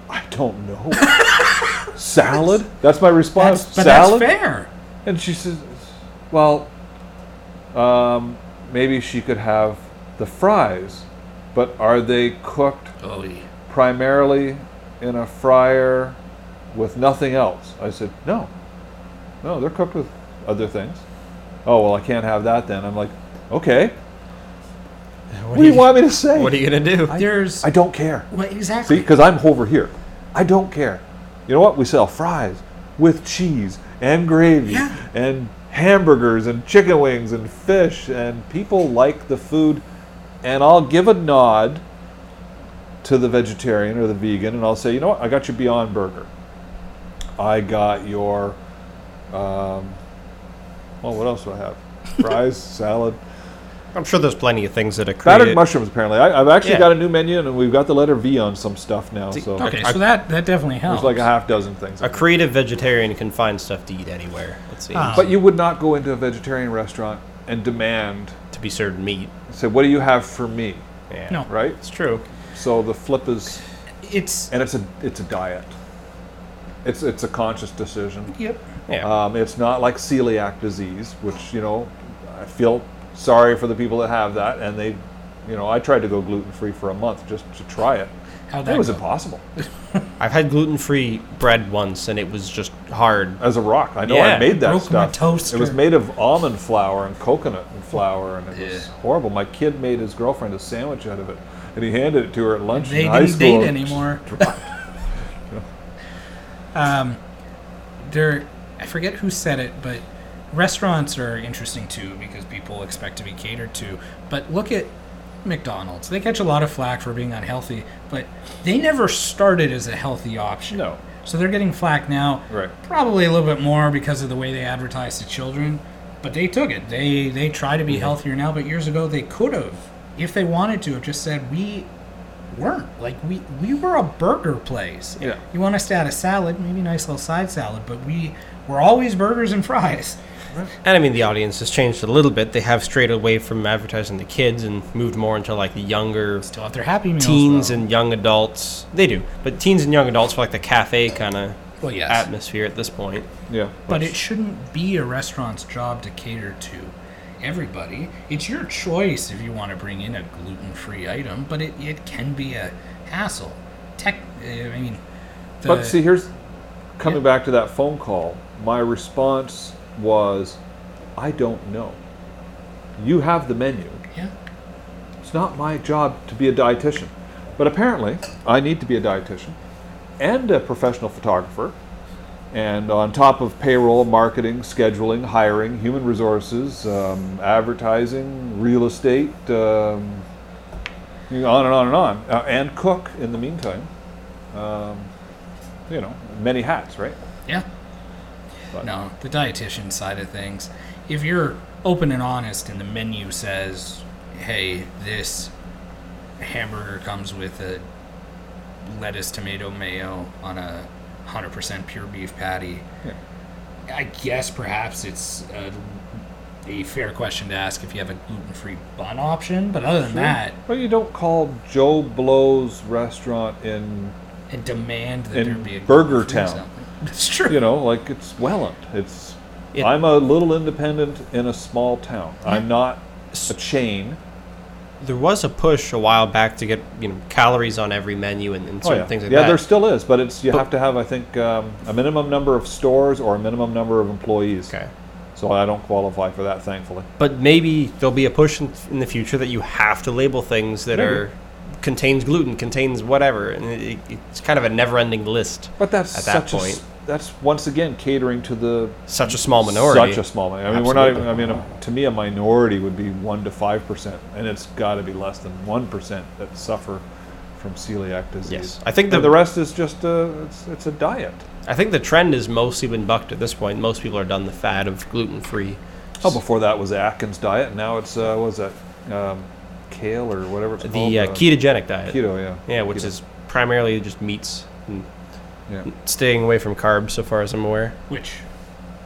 "I don't know." Salad? That's my response. That's, but Salad? that's fair. And she says, "Well, um, maybe she could have the fries, but are they cooked Oh, yeah. primarily in a fryer with nothing else?" I said, "No, no, they're cooked with other things." Oh well, I can't have that then. I'm like, "Okay, what, do you want me to say?" What are you gonna do? There's I don't care. well, See, exactly. because I'm over here. I don't care. You know what? We sell fries with cheese and gravy Yeah. and hamburgers and chicken wings and fish, and people like the food. And I'll give a nod to the vegetarian or the vegan, and I'll say, you know what? I got your Beyond Burger. I got your. Um, well, what else do I have? Fries, salad. I'm sure there's plenty of things that are Battered mushrooms, apparently. I, I've actually Yeah. got a new menu, and we've got the letter V on some stuff now. So okay, I- so that that definitely helps. there's like a half dozen things. A creative vegetarian can find stuff to eat anywhere. It seems Ah. But you would not go into a vegetarian restaurant and demand, to be served meat. say, "What do you have for me?" Yeah. No. Right. it's true. So the flip is, it's and it's a it's a diet. It's it's a conscious decision. yep. Yeah. Um, it's not like celiac disease, which you know, I feel sorry for the people that have that, and they, you know, I tried to go gluten free for a month just to try it. How'd that It was go? impossible I've had gluten-free bread once, and it was just hard. as a rock. I know Yeah. I made that Broke my toaster. It was made of almond flour and coconut and flour, and it was horrible. My kid made his girlfriend a sandwich out of it, and he handed it to her at lunch They in high didn't school. date anymore. um, there, I forget who said it, but restaurants are interesting too because people expect to be catered to. But look at McDonald's; they catch a lot of flack for being unhealthy, but they never started as a healthy option. No. So they're getting flack now. Right. Probably a little bit more because of the way they advertise to children, but they took it. They they try to be Mm-hmm. healthier now, but years ago they could have, if they wanted to, have just said we weren't like we we were a burger place. Yeah. You want us to add a salad, maybe a nice little side salad, but we were always burgers and fries. And I mean, the audience has changed a little bit. They have strayed away from advertising to kids and moved more into like the younger Still have their happy meals. teens though. and young adults. They do, but teens and young adults for like the cafe kind of well, yes. atmosphere at this point. Yeah. But it shouldn't be a restaurant's job to cater to everybody. It's your choice if you want to bring in a gluten-free item, but it, it can be a hassle. Tech, I mean, the, But see, here's coming Yeah. back to that phone call. My response was, I don't know. You have the menu. yeah, It's not my job to be a dietitian. But apparently, I need to be a dietitian and a professional photographer. And on top of payroll, marketing, scheduling, hiring, human resources, um, advertising, real estate, um, you know, on and on and on, uh, and cook in the meantime. Um, you know, many hats, right? yeah. But- No, the dietitian side of things. If you're open and honest and the menu says, hey, this hamburger comes with a lettuce, tomato, mayo on a 100% pure beef patty, Yeah. I guess perhaps it's a, a fair question to ask if you have a gluten-free bun option, but other than that, Well, you don't call Joe Blow's restaurant in, and demand that In there be a Burger Town. It's true. you know, like it's Welland. It's It- I'm a little independent in a small town. I'm not a chain. There was a push a while back to get you know calories on every menu and, and Oh, certain yeah, things like yeah, that. Yeah, there still is, but it's you But- have to have I think um, a minimum number of stores or a minimum number of employees. okay. So I don't qualify for that, thankfully. But maybe there'll be a push in, in the future that you have to label things that Maybe. are contains gluten, contains whatever, and it, it's kind of a never-ending list. But that's At that such point. That's once again catering to the Such a small minority. Such a small minority. I mean, we're not even. I mean, um, to me, a minority would be one to five percent, and it's got to be less than one percent that suffer from celiac disease. Yes, I think the, the rest is just a. It's, it's a diet. I think the trend has mostly been bucked at this point. Most people are done the fad of gluten-free. Oh, before that was Atkins diet, and now it's uh, what was that um, kale or whatever it's called. The uh, ketogenic diet. Keto, yeah. Yeah, which Keto. is primarily just meats and Yeah. staying away from carbs, so far as I'm aware. which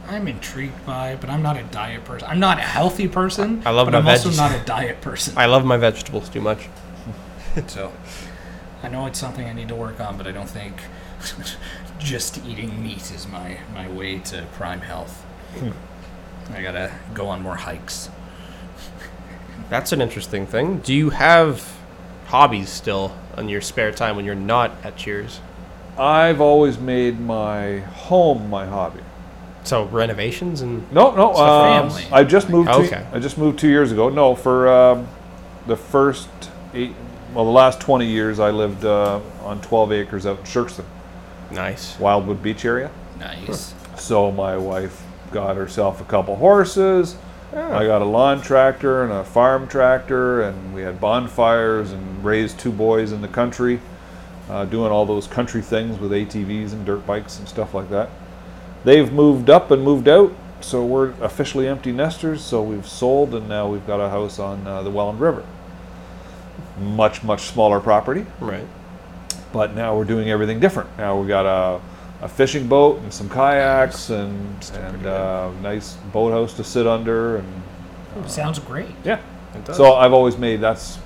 I'm intrigued by, but I'm not a diet person. I'm not a healthy person. I love but my I'm also not a diet person. I love my vegetables too much. so I know it's something I need to work on, but I don't think just eating meat is my my way to prime health. Hmm. I gotta go on more hikes. That's an interesting thing. Do you have hobbies still in your spare time when you're not at Cheers? I've always made my home my hobby. So renovations and No, no. It's Um, family. I just moved. Two, Okay. I just moved two years ago. No, for um, the first eight, well, the last twenty years, I lived uh, on twelve acres out in Sherkston, nice. Wildwood Beach area. Nice. So my wife got herself a couple horses. I got a lawn tractor and a farm tractor, and we had bonfires and raised two boys in the country, uh, doing all those country things with ATVs and dirt bikes and stuff like that. They've moved up and moved out, so we're officially empty nesters. So we've sold, and now we've got a house on uh, the Welland River. Much, much smaller property, Right. but now we're doing everything different. Now we've got a, a fishing boat and some kayaks and Still and pretty uh, nice boathouse to sit under and Sounds great. yeah. It does. So I've always made that's.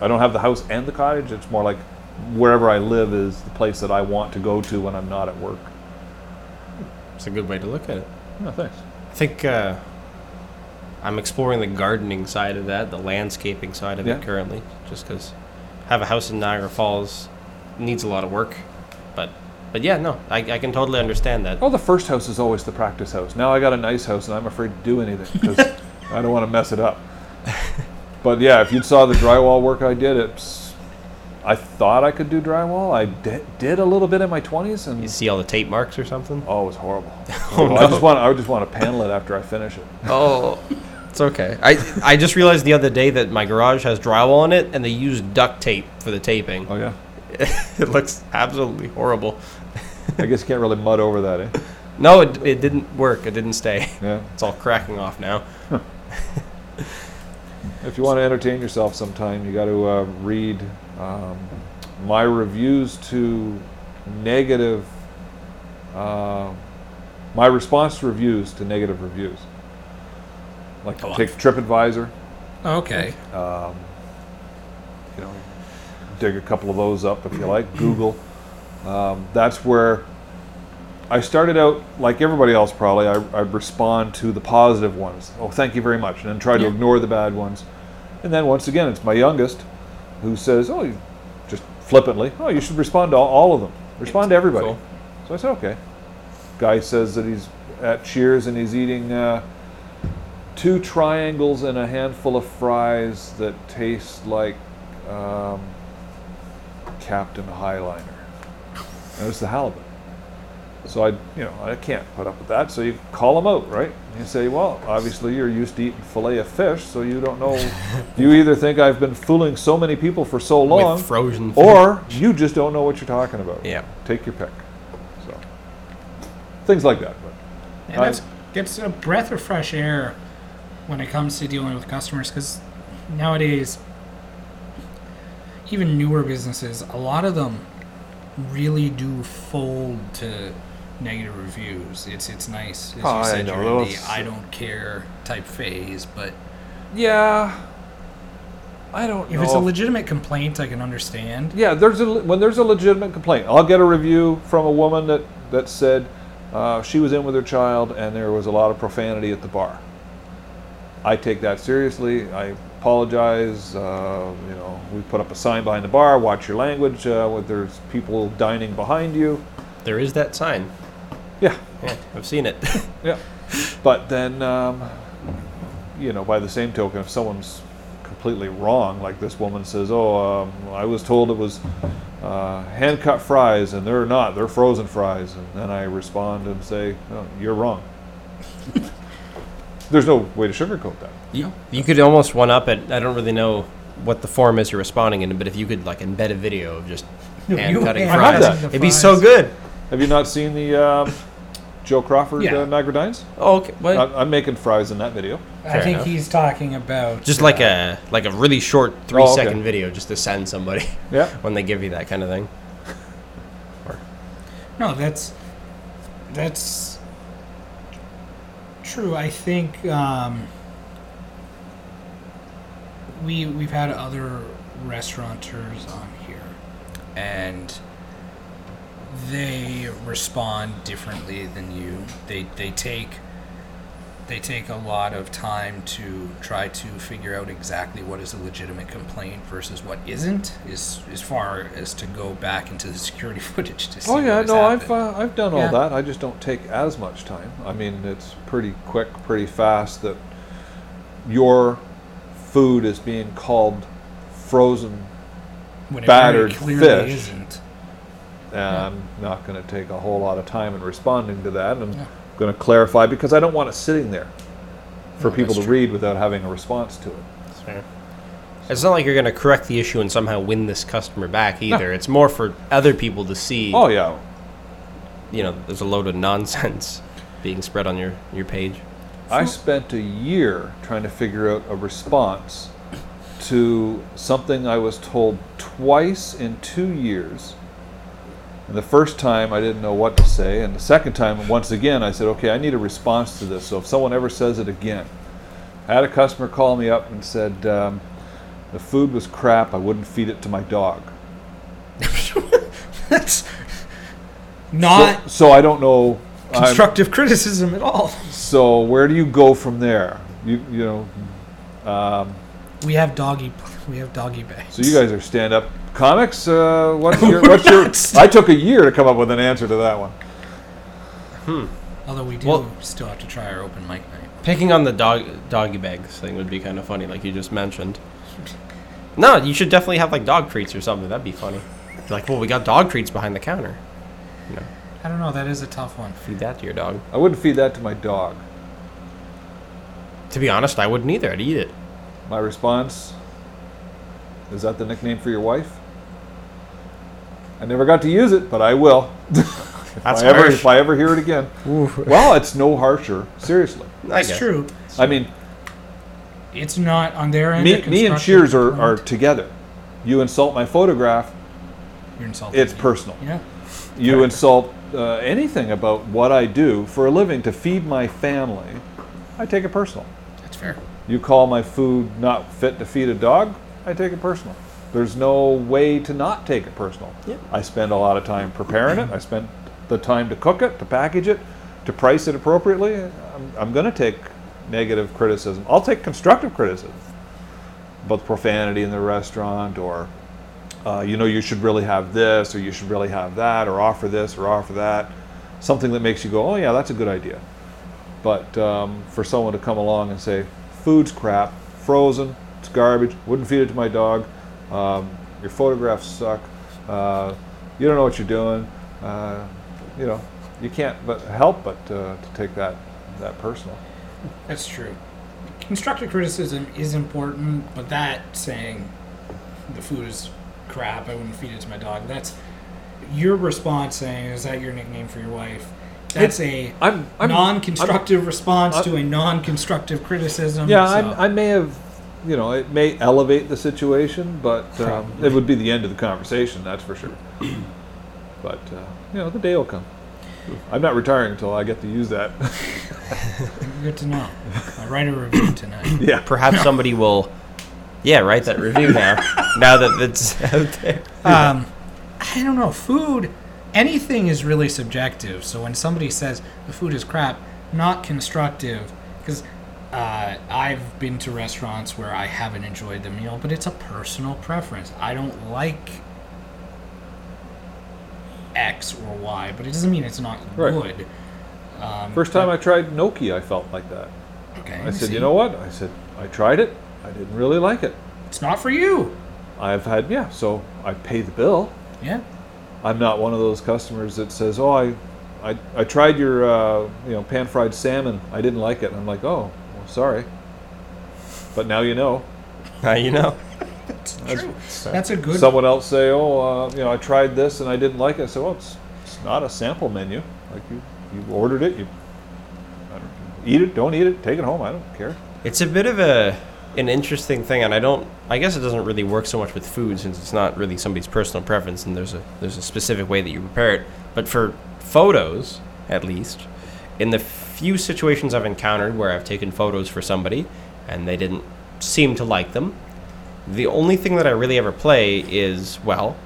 I don't have the house and the cottage. It's more like wherever I live is the place that I want to go to when I'm not at work. it's a good way to look at it. No thanks. I think uh, I'm exploring the gardening side of that, the landscaping side of Yeah. it currently, just because have a house in Niagara Falls needs a lot of work. But but yeah, no, I, I can totally understand that. Oh, the first house is always the practice house. Now I got a nice house and I'm afraid to do anything because I don't want to mess it up. But yeah, if you saw the drywall work I did, it's. I thought I could do drywall. I did a little bit in my 20s and You see all the tape marks or something? oh, it was horrible. Oh, I just want I would just want to panel it after I finish it. Oh, it's okay. I I just realized the other day that my garage has drywall in it, and they use duct tape for the taping. Oh yeah. it looks absolutely horrible. I guess you can't really mud over that, eh? No, it, it didn't work. It didn't stay. Yeah. It's all cracking off now. If you want to entertain yourself sometime, you got to uh, read um, my reviews to negative. Uh, my response to reviews to negative reviews. Like on. take TripAdvisor, Okay. um, you know, dig a couple of those up if you like. Google. Um, that's where I started out like everybody else. Probably I, I respond to the positive ones. Oh, thank you very much, and then try to Yeah. ignore the bad ones. And then once again, it's my youngest who says, "Oh, you, just flippantly, oh, you should respond to all, all of them. Respond to everybody." Cool. So I said, "Okay." Guy says that he's at Cheers and he's eating uh, two triangles and a handful of fries that taste like um, Captain High Liner. And it was the halibut. So I, you know, I can't put up with that. So you call them out, right? You say, well, obviously you're used to eating fillet of fish, so you don't know. you either think I've been fooling so many people for so long, With frozen food. or you just don't know what you're talking about. Yeah. Take your pick. So things like that. But And that's gets a breath of fresh air when it comes to dealing with customers because nowadays, even newer businesses, a lot of them really do fold to negative reviews. It's it's nice. As Oh, you I know, you're in the I don't care type phase, but Yeah. I don't if know. it's a legitimate complaint, I can understand. yeah, there's a when there's a legitimate complaint, I'll get a review from a woman that that said uh, she was in with her child and there was a lot of profanity at the bar. I take that seriously. I apologize. Uh, you know, we put up a sign behind the bar. Watch your language. Uh, when there's people dining behind you. There is that sign. Yeah, Yeah, I've seen it. yeah. But then, um, you know, by the same token, if someone's completely wrong, like this woman says, "Oh, um, I was told it was uh, hand cut fries, and they're not; they're frozen fries," and then I respond and say, oh, "You're wrong." There's no way to sugarcoat that. You, you could almost one up it. I don't really know what the form is you're responding in, but if you could like embed a video of just hand cutting hand I have fries, it'd be so good. Have you not seen the um, Joe Crawford Yeah. uh, Niagara Dines? Oh, okay. Well, I'm, I'm making fries in that video. I Fair think enough. he's talking about just like uh, a like a really short three Oh, okay. second video just to send somebody Yeah. when they give you that kind of thing. No, that's that's true. I think um, we we've had other restaurateurs on here, and they respond differently than you. They they take they take a lot of time to try to figure out exactly what is a legitimate complaint versus what isn't. Is as far as to go back into the security footage to see. Oh yeah, no, I've uh, I've done all Yeah. that. I just don't take as much time. I mean, it's pretty quick, pretty fast. That your food is being called frozen, when battered fish. isn't. And I'm not going to take a whole lot of time in responding to that. And I'm Yeah. going to clarify because I don't want it sitting there for No, people to true. read without having a response to it. That's fair. It's not like you're going to correct the issue and somehow win this customer back either. It's more for other people to see. Oh yeah, You know, there's a load of nonsense being spread on your your page. I spent a year trying to figure out a response to something I was told twice in two years. And the first time I didn't know what to say, and the second time, once again, I said, okay, I need a response to this. So if someone ever says it again, I had a customer call me up and said, um, the food was crap, I wouldn't feed it to my dog. That's not so I don't know. I'm- constructive criticism at all. so where do you go from there? You, you know, um, We have doggy. We have doggy bags. So you guys are stand-up comics. Uh, what's your? What's your? I took a year to come up with an answer to that one. Hmm. Although we do Well- still have to try our open mic night. Picking on the dog doggy bags thing would be kind of funny, like you just mentioned. No, you should definitely have like dog treats or something. That'd be funny. Like, well, we got dog treats behind the counter. You know, I don't know. That is a tough one. feed that to your dog. I wouldn't feed that to my dog. To be honest, I wouldn't either. I'd eat it. My response is that the nickname for your wife? I never got to use it, but I will. if, That's I ever, harsh. if I ever hear it again. Well, it's no harsher. Seriously. I That's guess. true. I mean, It's not on their end. me, a me and constructive Cheers are, are together. You insult my photograph, You're insulting. it's me. personal. Yeah. You insult uh, anything about what I do for a living to feed my family, I take it personal. That's fair. You call my food not fit to feed a dog, I take it personal. There's no way to not take it personal. Yep. I spend a lot of time preparing it. I spend the time to cook it, to package it, to price it appropriately. I'm, I'm going to take negative criticism. I'll take constructive criticism about profanity in the restaurant or, uh, you know, you should really have this or you should really have that or offer this or offer that. Something that makes you go, oh, yeah, that's a good idea. But um, for someone to come along and say, food's crap, frozen, it's garbage, wouldn't feed it to my dog, um, your photographs suck, uh, you don't know what you're doing, uh, you know, you can't but help but uh, to take that, that personal. That's true. Constructive criticism is important, but that saying the food is crap, I wouldn't feed it to my dog. That's your response saying, "Is that your nickname for your wife?" That's a I'm, I'm non-constructive response I'm- to a non-constructive criticism. Yeah, so- I may have, you know, it may elevate the situation, but um, it would be the end of the conversation, that's for sure. but, uh, you know, the day will come. I'm not retiring until I get to use that. Good to know. I'll write a review tonight. yeah. Perhaps somebody will, yeah, write that review now. now that it's out there. Um, I don't know. Food, anything is really subjective. So when somebody says the food is crap, not constructive, because uh, I've been to restaurants where I haven't enjoyed the meal, but it's a personal preference. I don't like X or Y, but it doesn't mean it's not Right. good. Um, First time I tried gnocchi, I felt like that. okay, I said, see, you know what? I said, I tried it. I didn't really like it. it's not for you. I've had, yeah, so I pay the bill. Yeah. I'm not one of those customers that says, oh, I, I, I tried your, uh, you know, pan fried salmon. I didn't like it. I'm like, oh, sorry. But now you know. Now you know. It's true. That's a good. Someone else say, oh, uh, you know, I tried this and I didn't like it. I said, well, it's, it's not a sample menu. Like you, you ordered it. You, I don't, eat it, don't eat it, take it home. I don't care. It's a bit of a an interesting thing, and I don't. I guess it doesn't really work so much with food since it's not really somebody's personal preference, and there's a there's a specific way that you prepare it. But for photos, at least, in the few situations I've encountered where I've taken photos for somebody and they didn't seem to like them, the only thing that I really ever play is well,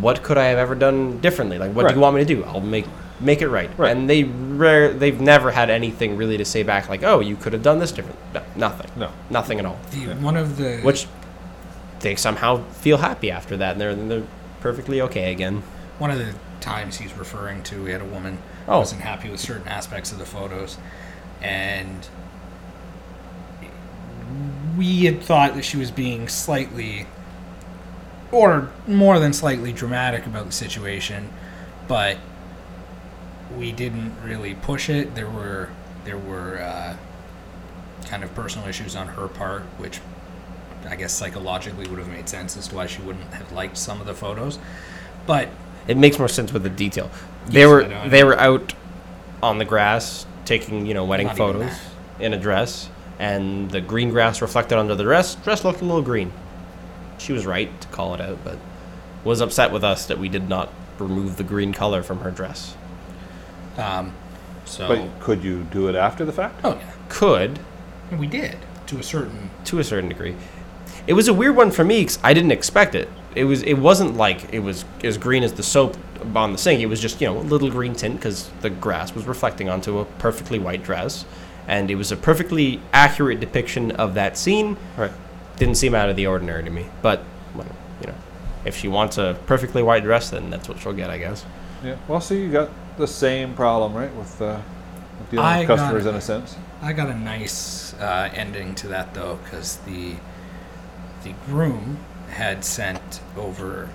what could I have ever done differently? Like, what Right. do you want me to do? I'll make make it right. Right. And they rare they've never had anything really to say back like, oh, you could have done this different. No, nothing. No. Nothing at all. the, one of the Which they somehow feel happy after that, and they're they're perfectly okay again. one of the times he's referring to, we had a woman Oh. wasn't happy with certain aspects of the photos, and we had thought that she was being slightly, or more than slightly, dramatic about the situation, but we didn't really push it. There were there were uh, kind of personal issues on her part, which I guess psychologically would have made sense as to why she wouldn't have liked some of the photos, but It makes more sense with the detail. They Yes, were they were out on the grass taking you know wedding Not photos in a dress, and the green grass reflected under the dress. Dress looked a little green. She was right to call it out, but was upset with us that we did not remove the green color from her dress. Um, so, But could you do it after the fact? oh yeah, Could we did to a certain. to a certain degree. It was a weird one for me because I didn't expect it. It was it wasn't like it was as green as the soap on the sink. It was just you know a little green tint because the grass was reflecting onto a perfectly white dress, and it was a perfectly accurate depiction of that scene. Right. Didn't seem out of the ordinary to me, but well, you know, if she wants a perfectly white dress, then that's what she'll get, I guess. Yeah. Well, see, you got the same problem, right, with, uh, with dealing I with customers it. in a sense. I got a nice uh, ending to that though, because the the groom had sent over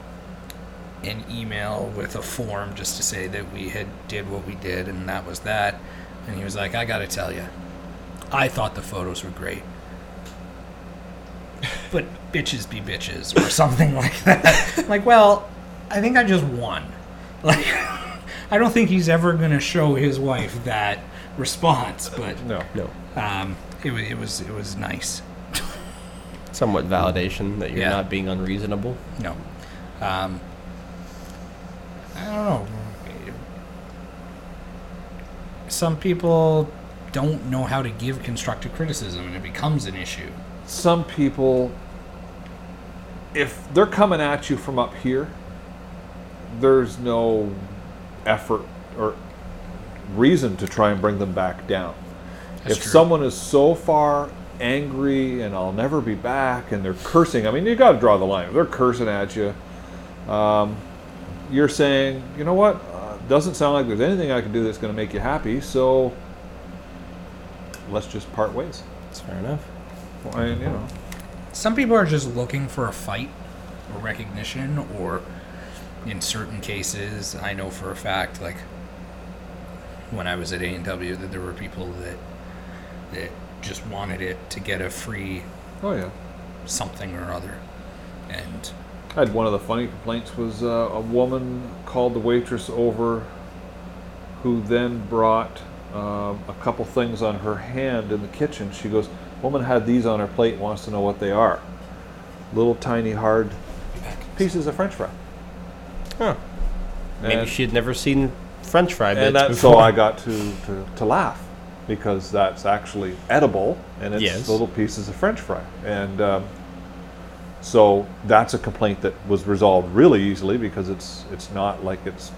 an email with a form just to say that we had did what we did and that was that. And he was like, "I got to tell you, I thought the photos were great." But bitches be bitches, or something like that. like, well, I think I just won. Like, I don't think he's ever gonna show his wife that response, but No. No, um, it it was it was nice. Somewhat validation that you're Yeah. not being unreasonable. No, um, I don't know. Some people don't know how to give constructive criticism, and it becomes an issue. Some people, if they're coming at you from up here, there's no effort or reason to try and bring them back down. That's if true. someone is so far angry and I'll never be back and they're cursing, I mean, you got to draw the line. They're cursing at you, um, you're saying, you know what? Uh, doesn't sound like there's anything I can do that's going to make you happy, so let's just part ways. That's fair enough. I mean, you know, Some people are just looking for a fight or recognition, or in certain cases, I know for a fact, like when I was at A and W, that there were people that that just wanted it to get a free oh yeah. something or other, and I had one of the funny complaints was uh, a woman called the waitress over, who then brought um, a couple things on her hand in the kitchen. She goes, "Woman had these on her plate. and Wants to know what they are. Little tiny hard pieces of French fry." Huh. Maybe And- she had never seen French fry bits and that's before. so I got to, to, to laugh because that's actually edible and it's Yes. little pieces of French fry. And um, so that's a complaint that was resolved really easily because it's it's not like it's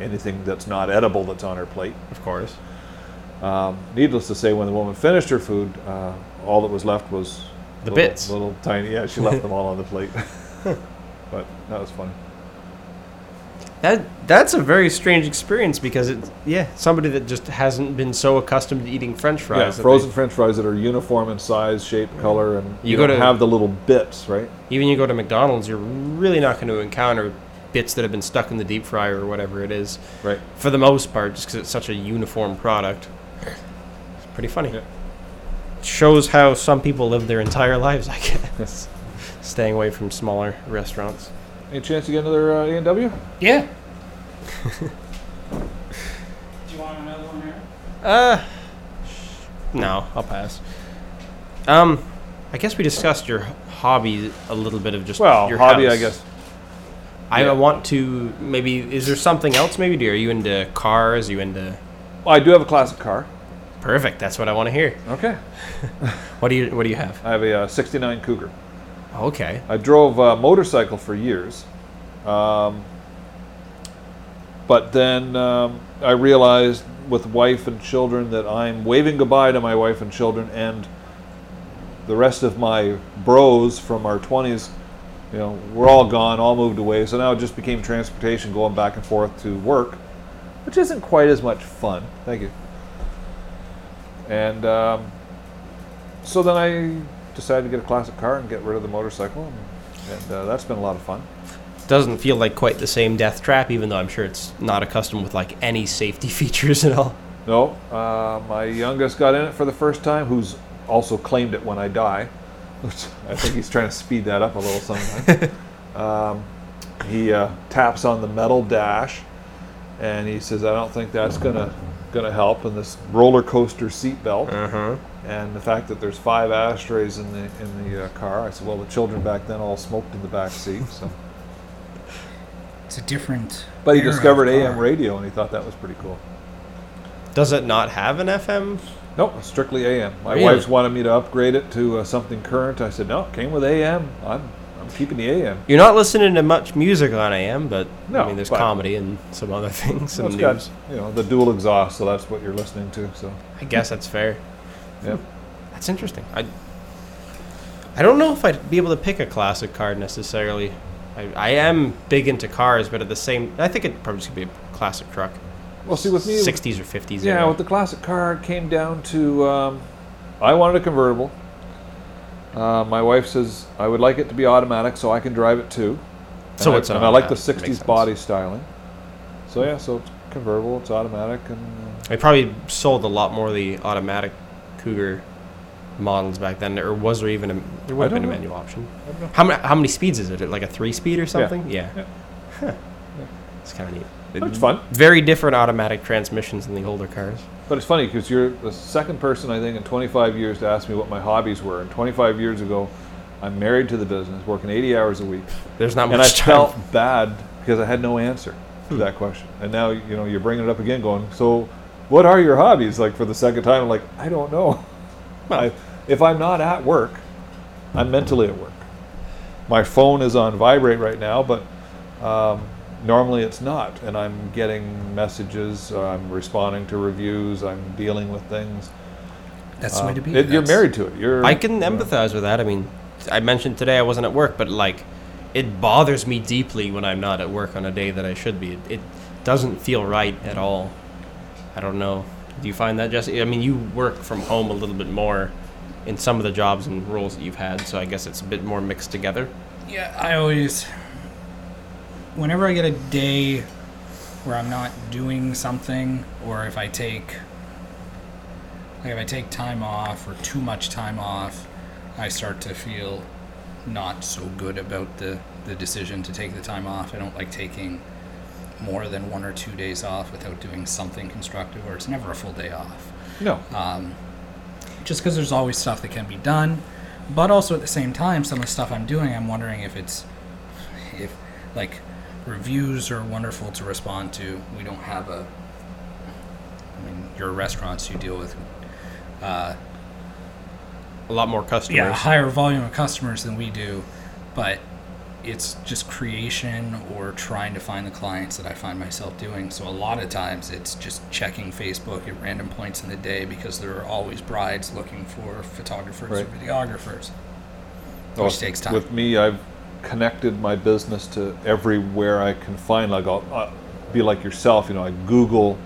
anything that's not edible that's on her plate. of course. Um, needless to say, when the woman finished her food, uh, all that was left was The little, bits. little tiny. Yeah, she left them all on the plate. but that was funny. That that's a very strange experience because it's yeah somebody that just hasn't been so accustomed to eating French fries. Yeah, that they- frozen French fries that are uniform in size, shape, color, and You you, go don't to- have the little bits, right? even you go to McDonald's, you're really not going to encounter bits that have been stuck in the deep fryer or whatever it is. Right. For the most part, just because it's such a uniform product. It's pretty funny. Yeah. Shows how some people live their entire lives, I guess. Staying away from smaller restaurants. Any chance to get another uh, A and W? Yeah. Do you want another one here? Uh, no, I'll pass. Um, I guess we discussed your hobby a little bit of just Well, your hobby, I guess. I Yeah. want to maybe. Is there something else? Maybe do are you into cars? Are you into? Well, I do have a classic car. Perfect. That's what I want to hear. Okay. What do you What do you have? I have a uh, '69 Cougar. Okay. I drove a motorcycle for years, um, but then um, I realized with wife and children that I'm waving goodbye to my wife and children and the rest of my bros from our 20s. You know, we're all gone, all moved away. So now it just became transportation going back and forth to work, which isn't quite as much fun. Thank you. And um, so then I decided to get a classic car and get rid of the motorcycle, and, and uh, that's been a lot of fun. Doesn't feel like quite the same death trap, even though I'm sure it's not accustomed with like any safety features at all. No, uh, my youngest got in it for the first time, who's also claimed it when I die, which I think he's trying to speed that up a little sometimes. um, he uh, taps on the metal dash, and he says, "I don't think that's gonna gonna help." And this roller coaster seatbelt. Uh huh. And the fact that there's five ashtrays in the in the uh, car. I said, well, the children back then all smoked in the back seat. So, It's a different. but he era of discovered AM car. radio, and he thought that was pretty cool. Does it not have an FM? Nope, strictly AM. My Really? wife's wanted me to upgrade it to uh, something current. I said, no, it came with AM. I'm I'm keeping the AM. You're not listening to much music on AM, but I mean, there's comedy and some other things Well, and it's news. got you know the dual exhaust, so that's what you're listening to. So, I guess that's fair. Yep. That's interesting. I I don't know if I'd be able to pick a classic car necessarily. I, I am big into cars, but at the same, I think it probably just could be a classic truck, Well, see, with me, 60s or 50s. Yeah, era. with the classic car, it came down to um, I wanted a convertible. Uh, my wife says I would like it to be automatic so I can drive it too. So and it's I, an and I like the automatic. Makes '60s body styling. So yeah, so it's convertible, it's automatic, and uh, They probably sold a lot more of the automatic Cougar models back then, or was there even a there would have been a know. manual option? I know. How many how many speeds is it? Like a three speed or something? Yeah, Yeah. Huh. it's kind of neat. It's fun. Very different automatic transmissions than the older cars. But it's funny because you're the second person I think in 25 years to ask me what my hobbies were. And 25 years ago, I'm married to the business, working 80 hours a week, There's not and I much time. felt bad because I had no answer to Hmm. that question. And now you know you're bringing it up again, going, so what are your hobbies? Like for the second time, I'm like, I don't know. I, if I'm not at work, I'm mentally at work. My phone is on vibrate right now, but um, normally it's not, and I'm getting messages. I'm responding to reviews. I'm dealing with things. That's the way Um, to be. it- you're married to it. You're. I can you empathize with that. I mean, I mentioned today I wasn't at work, but like, it bothers me deeply when I'm not at work on a day that I should be. It, it doesn't feel right at all. I don't know. Do you find that, Jesse? I mean, you work from home a little bit more in some of the jobs and roles that you've had, so I guess it's a bit more mixed together. Yeah, I always. Whenever I get a day where I'm not doing something, or if I take. Like if I take time off or too much time off, I start to feel not so good about the, the decision to take the time off. I don't like taking more than one or two days off without doing something constructive, or it's never a full day off No. um, just because there's always stuff that can be done but also at the same time some of the stuff i'm doing i'm wondering if it's if like reviews are wonderful to respond to we don't have a. I mean, your restaurants, you deal with uh, A lot more customers. yeah, a higher volume of customers than we do, but it's just creation or trying to find the clients that I find myself doing. So a lot of times it's just checking Facebook at random points in the day because there are always brides looking for photographers or Right. videographers. Well, Which takes time. With me, I've connected my business to everywhere I can find. Like I'll uh, be like yourself, you know, I Google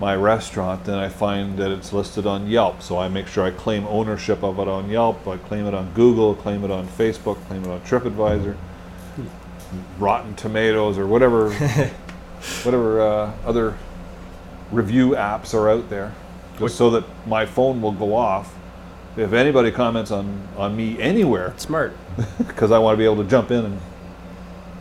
my restaurant, then I find that it's listed on Yelp. So I make sure I claim ownership of it on Yelp. I claim it on Google, claim it on Facebook, claim it on TripAdvisor, Rotten Tomatoes, or whatever, whatever uh, other review apps are out there, just so that my phone will go off. If anybody comments on, on me anywhere, Smart. because I want to be able to jump in and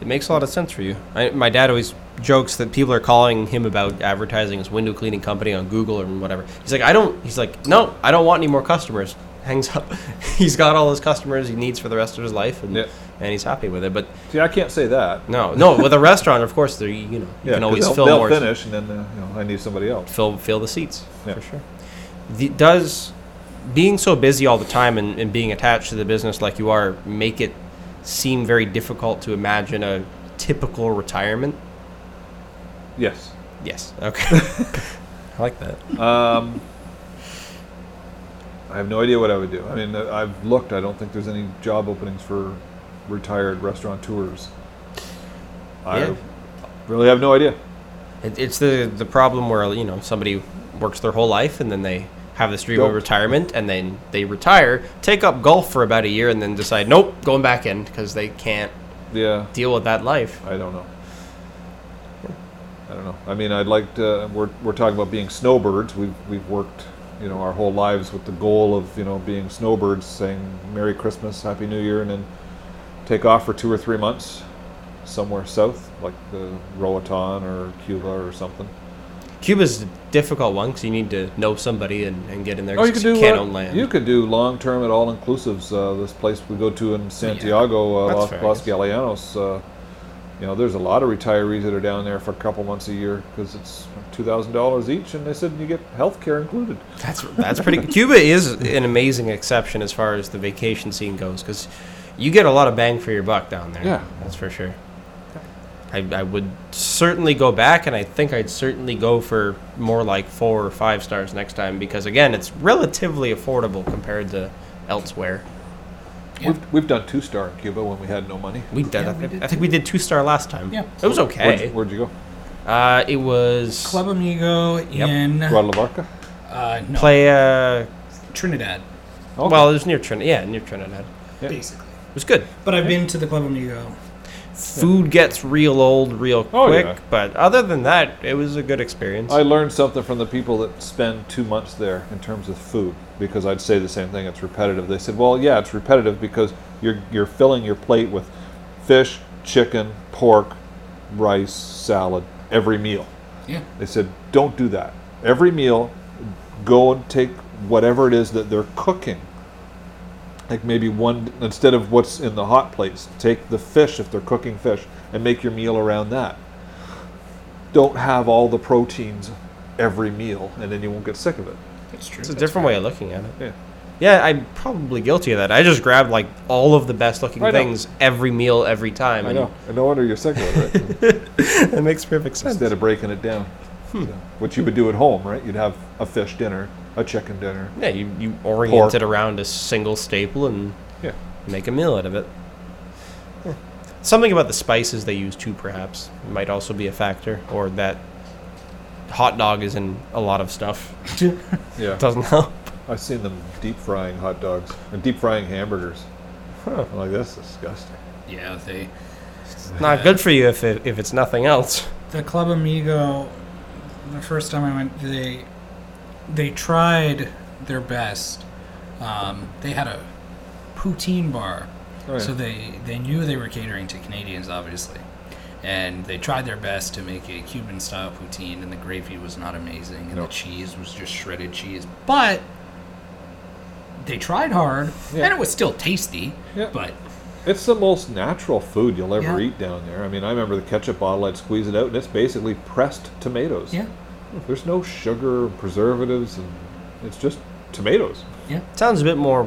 It makes a lot of sense for you. I, my dad always jokes that people are calling him about advertising his window cleaning company on Google or whatever. He's like, I don't. He's like, no, I don't want any more customers. Hangs up. he's got all his customers he needs for the rest of his life, and Yeah. and he's happy with it. But see. I can't say that. no, no, with a restaurant, of course, there you know you Yeah, can always they'll, fill they'll more. finish, and then uh, you know I need somebody else. fill fill the seats Yeah. for sure. The, does being so busy all the time and, and being attached to the business like you are make it seem very difficult to imagine a typical retirement? Yes. Yes. Okay. I like that. Um, I have no idea what I would do. I mean, uh, I've looked. I don't think there's any job openings for retired restaurateurs. I Yeah. really have no idea. It, it's the the problem where you know somebody works their whole life and then they have this dream of retirement and then they retire, take up golf for about a year, and then decide nope, going back in because they can't Yeah, deal with that life. I don't know. I don't know. I mean, I'd like to. We're we're talking about being snowbirds. We've we've worked, you know, our whole lives with the goal of you know being snowbirds, saying Merry Christmas, Happy New Year, and then take off for two or three months somewhere south, like the Roatan or Cuba or something. Cuba's a difficult one because you need to know somebody and, and get in there. Oh, you could do. can't uh, own land. You could do long term at all inclusives. Uh, this place we go to in Santiago, uh, That's Los, fair, Los guess. You know, there's a lot of retirees that are down there for a couple months a year because it's two thousand dollars each, and they said you get health care included. That's that's pretty. Cuba is an amazing exception as far as the vacation scene goes because you get a lot of bang for your buck down there. Yeah. that's for sure. I, I would certainly go back, and I think I'd certainly go for more like four or five stars next time because again, it's relatively affordable compared to elsewhere. Yeah. We've, we've done two star in Cuba when we had no money. We did. Yeah, I, we think, did I think we did two star last time. Yeah. it was okay. Where'd, where'd you go? Uh, it was Club Amigo Yep. in Guadalajara. uh, no, play. Uh, Trinidad, Okay. Well, it was near Trinidad. Yeah, near Trinidad. Yeah. basically. It was good. But I've been to the Club Amigo. Food gets real old real Oh, quick, yeah. but other than that, it was a good experience. I learned something from the people that spend two months there in terms of food because I'd say the same thing. It's repetitive. They said, "Well, yeah, it's repetitive because you're you're filling your plate with fish, chicken, pork, rice, salad every meal." Yeah. They said, "Don't do that. Every meal, go and take whatever it is that they're cooking. Like maybe one instead of what's in the hot plates, take the fish if they're cooking fish and make your meal around that." don't have all the proteins every meal and then you won't get sick of it. That's true. it's a different way of looking at it. Yeah. Yeah, I'm probably guilty of that. I just grab like all of the best looking I know. things every meal, every time. I and know. And no wonder you're sick of it, right? That makes perfect sense. Instead of breaking it down. Hmm. So, what you would do at home, right? You'd have a fish dinner, a chicken dinner. yeah, you, you orient Pork. it around a single staple and Yeah. make a meal out of it. Yeah. Something about the spices they use too, perhaps, might also be a factor, or that hot dog is in a lot of stuff. Yeah. Doesn't help. I've seen them deep frying hot dogs and deep frying hamburgers. Huh. I'm like, that's disgusting. Yeah, they Not good for you if it, if it's nothing else. the Club Amigo. The first time I went, they they tried their best. Um, they had a poutine bar, Oh, yeah. so they they knew they were catering to Canadians, obviously, and they tried their best to make a Cuban style poutine, and the gravy was not amazing, and Nope. the cheese was just shredded cheese, but they tried hard, Yeah. and it was still tasty. Yeah. But It's the most natural food you'll ever Yeah. eat down there. I mean, I remember the ketchup bottle, I'd squeeze it out, and it's basically pressed tomatoes. yeah, hmm, There's no sugar, preservatives, and it's just tomatoes. Yeah, Sounds a bit more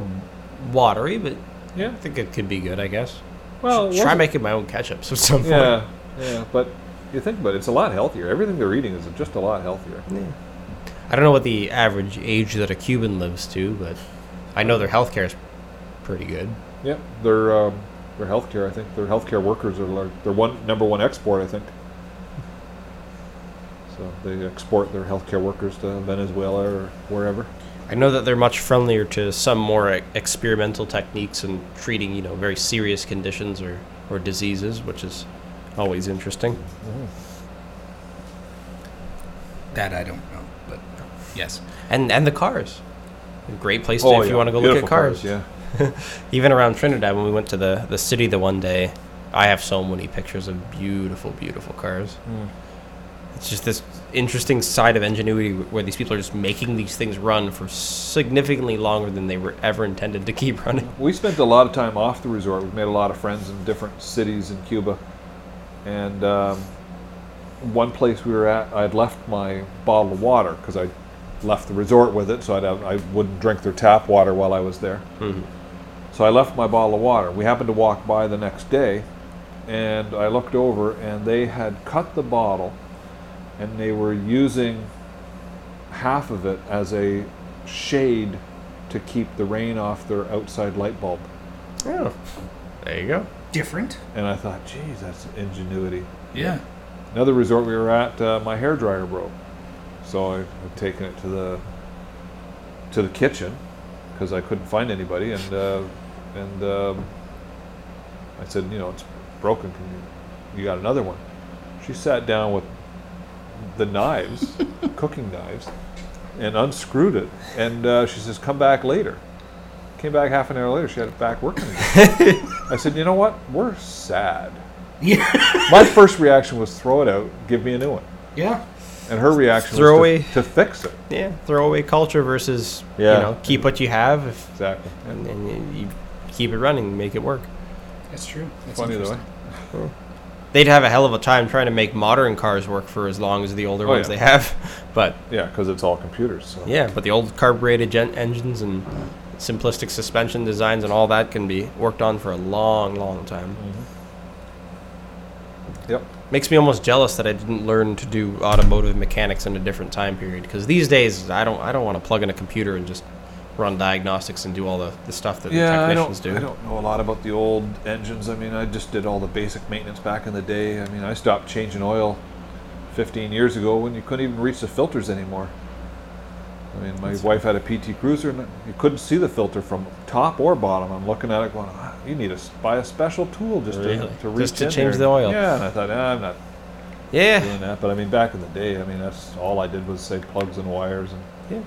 watery, but Yeah. I think it could be good. I guess. Well, try making my own ketchup at some point. Yeah, yeah, but you think about it, it's a lot healthier. Everything they're eating is just a lot healthier. Yeah. I don't know what the average age that a Cuban lives to, but I know their healthcare is pretty good. Yeah, their um, their healthcare. I think their healthcare workers are their one number one export. I think. So they export their healthcare workers to Venezuela or wherever. I know that they're much friendlier to some more e- experimental techniques in treating, you know, very serious conditions or, or diseases, which is always interesting. That I don't know, but yes. And and the cars. A great place to, Oh, if yeah, you want to go look beautiful at cars. Yeah, Even around Trinidad, when we went to the, the city the one day, I have so many pictures of beautiful, beautiful cars. Mm. It's just this interesting side of ingenuity where these people are just making these things run for significantly longer than they were ever intended to keep running. We spent a lot of time off the resort. We've made a lot of friends in different cities in Cuba. And um, one place we were at, I'd left my bottle of water because I left the resort with it, so I'd have, I wouldn't drink their tap water while I was there. Mhm. So I left my bottle of water. We happened to walk by the next day, and I looked over, and they had cut the bottle, and they were using half of it as a shade to keep the rain off their outside light bulb. Oh, there you go. Different. And I thought, geez, that's ingenuity. Yeah. Another resort we were at, uh, my hair dryer broke, so I had taken it to the to the kitchen because I couldn't find anybody, and uh, and um, I said, you know, it's broken. Can you, you got another one? She sat down with the knives, cooking knives, and unscrewed it, and uh, she says, come back later. Came back half an hour later. She had it back working again. I said, you know what? We're sad. Yeah. My first reaction was throw it out, give me a new one. Yeah. And her reaction Throw was away. to, to fix it. Yeah, throwaway culture versus Yeah. you know keep what you have if, Exactly. and, and you, you keep it running, make it work. That's true. That's Funny though. eh? interesting. They'd have a hell of a time trying to make modern cars work for as long as the older Oh, ones yeah. they have. But Yeah, because it's all computers. So. yeah, but the old carbureted gen- engines and simplistic suspension designs and all that can be worked on for a long, long time. Mm-hmm. Yep. Makes me almost jealous that I didn't learn to do automotive mechanics in a different time period. Because these days, I don't, I don't want to plug in a computer and just run diagnostics and do all the, the stuff that Yeah, the I technicians don't, do. I don't know a lot about the old engines. I mean, I just did all the basic maintenance back in the day. I mean, I stopped changing oil 15 years ago when you couldn't even reach the filters anymore. I mean, my wife had a PT Cruiser and you couldn't see the filter from top or bottom. I'm looking at it going, "Ah, you need to buy a special tool just Really? to, to reach Just to change there." the oil. Yeah, and I thought, ah, I'm not Yeah. doing that. But I mean, back in the day, I mean, that's all I did was say plugs and wires and Yeah.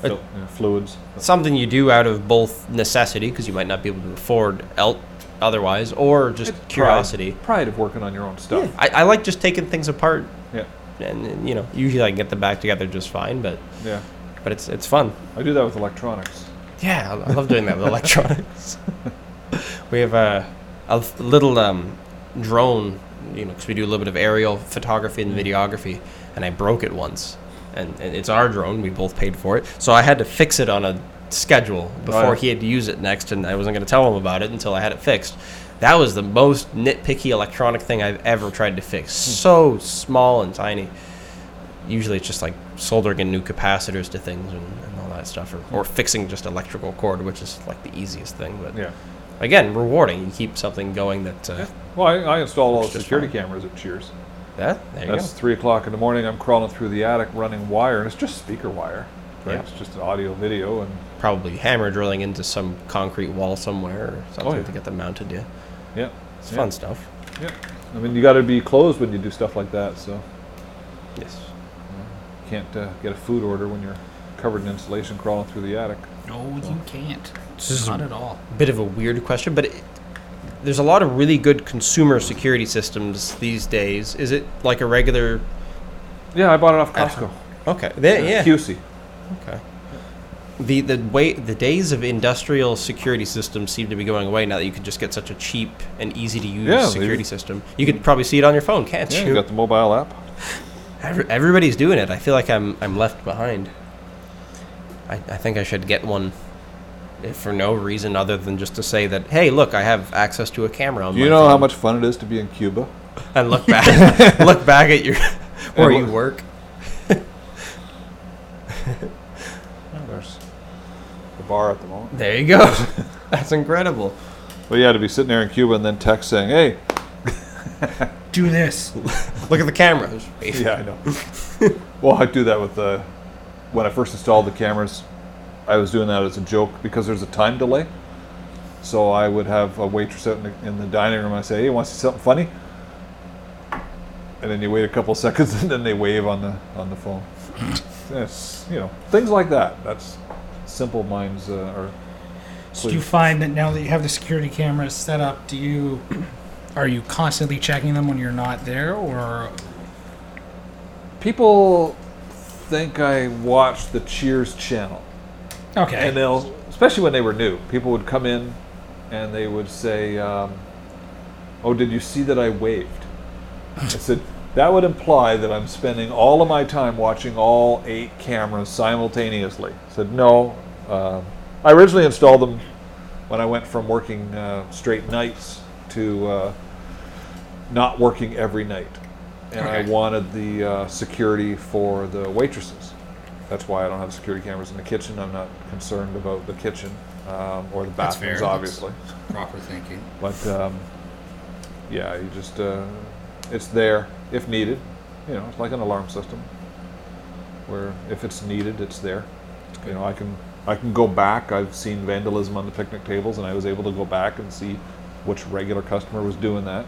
fil- you know, fluids. something you do out of both necessity because you might not be able to afford el- otherwise or just It's curiosity Pride, of working on your own stuff. I, I like just taking things apart Yeah, and, you know usually i can get them back together just fine but yeah. but it's it's fun I do that with electronics. yeah i, I love doing that with electronics we have a, a little um, drone you know because we do a little bit of aerial photography and videography and i broke it once and, and it's our drone we both paid for it so i had to fix it on a schedule before yeah. he had to use it next and i wasn't going to tell him about it until i had it fixed that was the most nitpicky electronic thing i've ever tried to fix so small and tiny usually it's just like soldering in new capacitors to things and, and all that stuff or, or fixing just electrical cord which is like the easiest thing but Yeah. again rewarding you keep something going that uh, Yeah. Well, I, I installed all the security fine. cameras at Cheers. yeah there you That's go three o'clock in the morning. I'm crawling through the attic, running wire, and it's just speaker wire. Right? Yeah. It's just audio, video, and probably hammer drilling into some concrete wall somewhere or something Oh, yeah. to get them mounted yeah yeah, it's Yeah. fun stuff yeah. I mean, you got to be closed when you do stuff like that, so yes you can't uh, get a food order when you're covered in insulation crawling through the attic. No, you can't. This is Not at all. bit of a weird question, but it, there's a lot of really good consumer security systems these days. Is it like a regular? Yeah, I bought it off Uh, Costco. Okay, there, yeah. Q-See. Okay. The the way the days of industrial security systems seem to be going away now that you can just get such a cheap and easy to use Yeah, they- security system. You could probably see it on your phone, can't Yeah, you? you got the mobile app. Every- Everybody's doing it. I feel like I'm I'm left behind. I, I think I should get one if for no reason other than just to say that hey, look, I have access to a camera. On Do you know how much fun it is to be in Cuba? And look back, look back at your where And you look- work. There's the bar at the moment. There you go. That's incredible. But yeah, to be sitting there in Cuba and then text saying, "Hey, Do this. Look at the camera. yeah, I know." well, I do that with the when I first installed the cameras. I was doing that as a joke because there's a time delay. So I would have a waitress out in the, in the dining room. I say, "Hey, want to see something funny?" And then you wait a couple seconds, and then they wave on the on the phone. It's you know things like that. That's simple minds uh, are. So do you find that now that you have the security cameras set up, do you are you constantly checking them when you're not there, or People think I watch the Cheers channel. okay? And they'll, especially when they were new, people would come in and they would say, um, "Oh, did you see that I waved?" I said that would imply that I'm spending all of my time watching all eight cameras simultaneously. I said no. Um I originally installed them when I went from working uh, straight nights to uh, not working every night, and I wanted the uh, security for the waitresses. That's why I don't have security cameras in the kitchen. I'm not concerned about the kitchen um, or the That's bathrooms, That's- obviously. Proper thinking. But um, yeah, you just uh, it's there if needed. You know, it's like an alarm system where if it's needed, it's there. You know, I can I can go back. I've seen vandalism on the picnic tables, and I was able to go back and see which regular customer was doing that.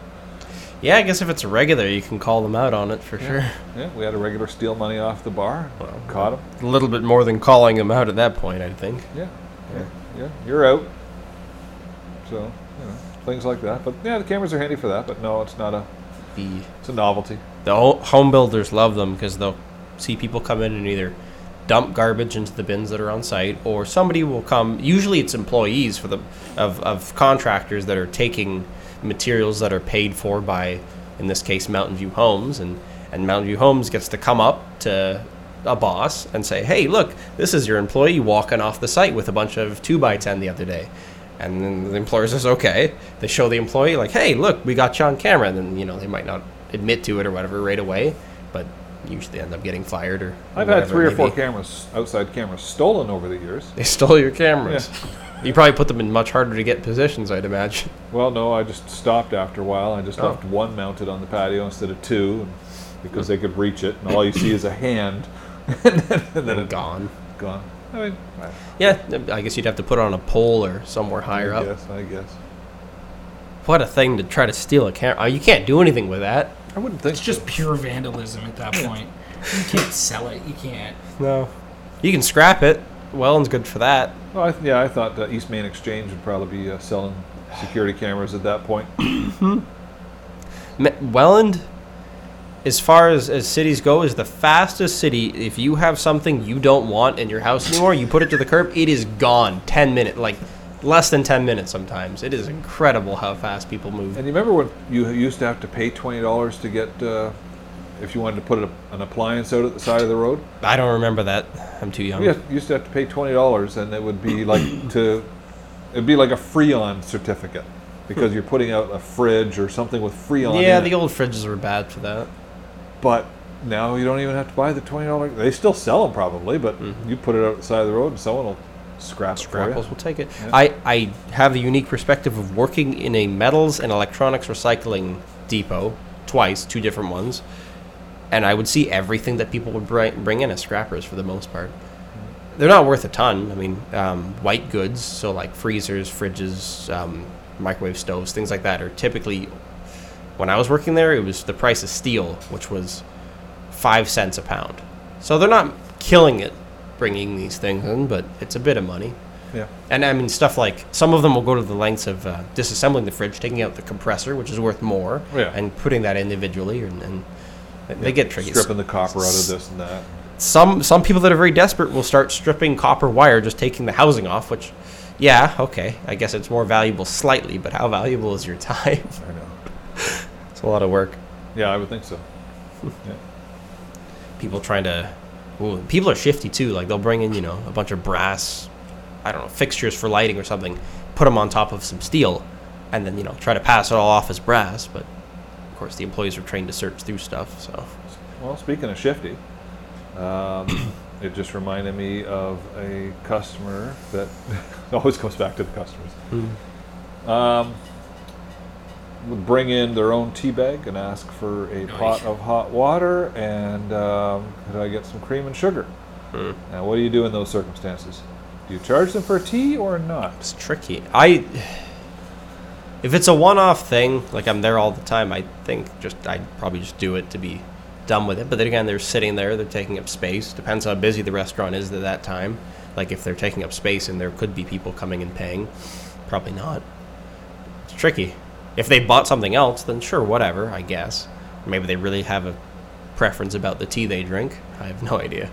Yeah, I guess if it's a regular, you can call them out on it for sure. Yeah, we had a regular steal money off the bar. Well, caught him. A little bit more than calling them out at that point, I think. Yeah, yeah, yeah. You're out. So you know things like that. But yeah, the cameras are handy for that. But no, it's not a. The It's a novelty. the ho- home builders love them because they'll see people come in and either dump garbage into the bins that are on site, or somebody will come. Usually, it's employees for the of, of contractors that are taking materials that are paid for by, in this case, Mountain View Homes, and and Mountain View Homes gets to come up to a boss and say, "Hey, look, this is your employee walking off the site with a bunch of two by ten the other day." And then the employer says, "Okay." They show the employee like, "Hey, look, we got you on camera." And then you know they might not admit to it or whatever right away, but usually end up getting fired or. I've had three or four cameras, outside cameras, stolen over the years. They stole your cameras. Yeah. You probably put them in much harder to get positions, I'd imagine. Well, no, I just stopped after a while. I just Oh. left one mounted on the patio instead of two, and- because they could reach it, and all you see is a hand, and then, and then And gone. gone. I mean, I, Yeah, I guess you'd have to put it on a pole or somewhere higher I up. Yes, I guess. What a thing to try to steal a camera. You can't do anything with that. I wouldn't think It's just pure vandalism at that point. You can't sell it. You can't. No. You can scrap it. Welland's good for that. Well, I, th- yeah, I thought uh, East Main Exchange would probably be uh, selling security cameras at that point. Welland, as far as, as cities go, is the fastest city. If you have something you don't want in your house anymore, you put it to the curb, it is gone. 10 minutes, like less than 10 minutes sometimes. It is incredible how fast people move. And you remember when you used to have to pay twenty dollars to get uh, if you wanted to put a, an appliance out at the side of the road? I don't remember that. I'm too young. You you used to have to pay twenty dollars, and it would be like to, it'd be like a Freon certificate because you're putting out a fridge or something with Freon. Yeah, the it. old fridges were bad for that. But now you don't even have to buy the twenty dollars. They still sell them probably, but you put it out the side of the road, and someone will scrap you. will take it. Yeah. I, I have the unique perspective of working in a metals and electronics recycling depot twice, two different ones, and I would see everything that people would bring, bring in as scrappers for the most part. They're not worth a ton. I mean, um, white goods, so like freezers, fridges, um, microwave stoves, things like that, are typically. When I was working there, it was the price of steel, which was five cents a pound. So they're not killing it bringing these things in, but it's a bit of money. Yeah. And I mean, stuff like some of them will go to the lengths of uh, disassembling the fridge, taking out the compressor, which is worth more, Yeah. and putting that individually, and, and they get tricky. Stripping the copper out of this and that. Some some people that are very desperate will start stripping copper wire, just taking the housing off. Which, yeah, okay, I guess it's more valuable slightly, but how valuable is your time? I know. It's a lot of work. Yeah, I would think so. yeah. people trying to. Ooh, people are shifty too. Like they'll bring in you know a bunch of brass, I don't know fixtures for lighting or something, put them on top of some steel, and then you know try to pass it all off as brass. But of course the employees are trained to search through stuff. So Well, speaking of shifty, um, it just reminded me of a customer that always comes back to the customers. Um, would bring in their own tea bag and ask for a Nice. pot of hot water and um, could I get some cream and sugar? Hmm. Now, what do you do in those circumstances? Do you charge them for tea or not? it's tricky. I. If it's a one-off thing, like I'm there all the time, I think just I'd probably just do it to be done with it. But then again, they're sitting there, they're taking up space. Depends how busy the restaurant is at that time. Like if they're taking up space and there could be people coming and paying, probably not. It's tricky. If they bought something else, then sure, whatever, I guess. Maybe they really have a preference about the tea they drink. I have no idea.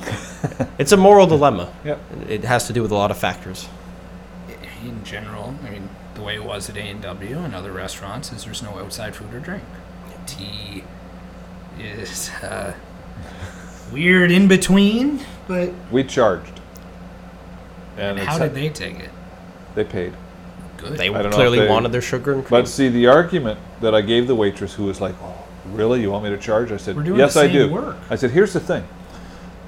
it's a moral dilemma. Yep. It has to do with a lot of factors. in general, I mean, the way it was at A and W and other restaurants is there's no outside food or drink. Tea is uh, weird in between, but We charged. and it's- how did they take it? They paid. Good. They I don't clearly they- wanted their sugar and cream. But see, the argument that I gave the waitress, who was like, "Oh, really? You want me to charge?" I said, We're doing "Yes, the I do." work. I said, "Here's the thing: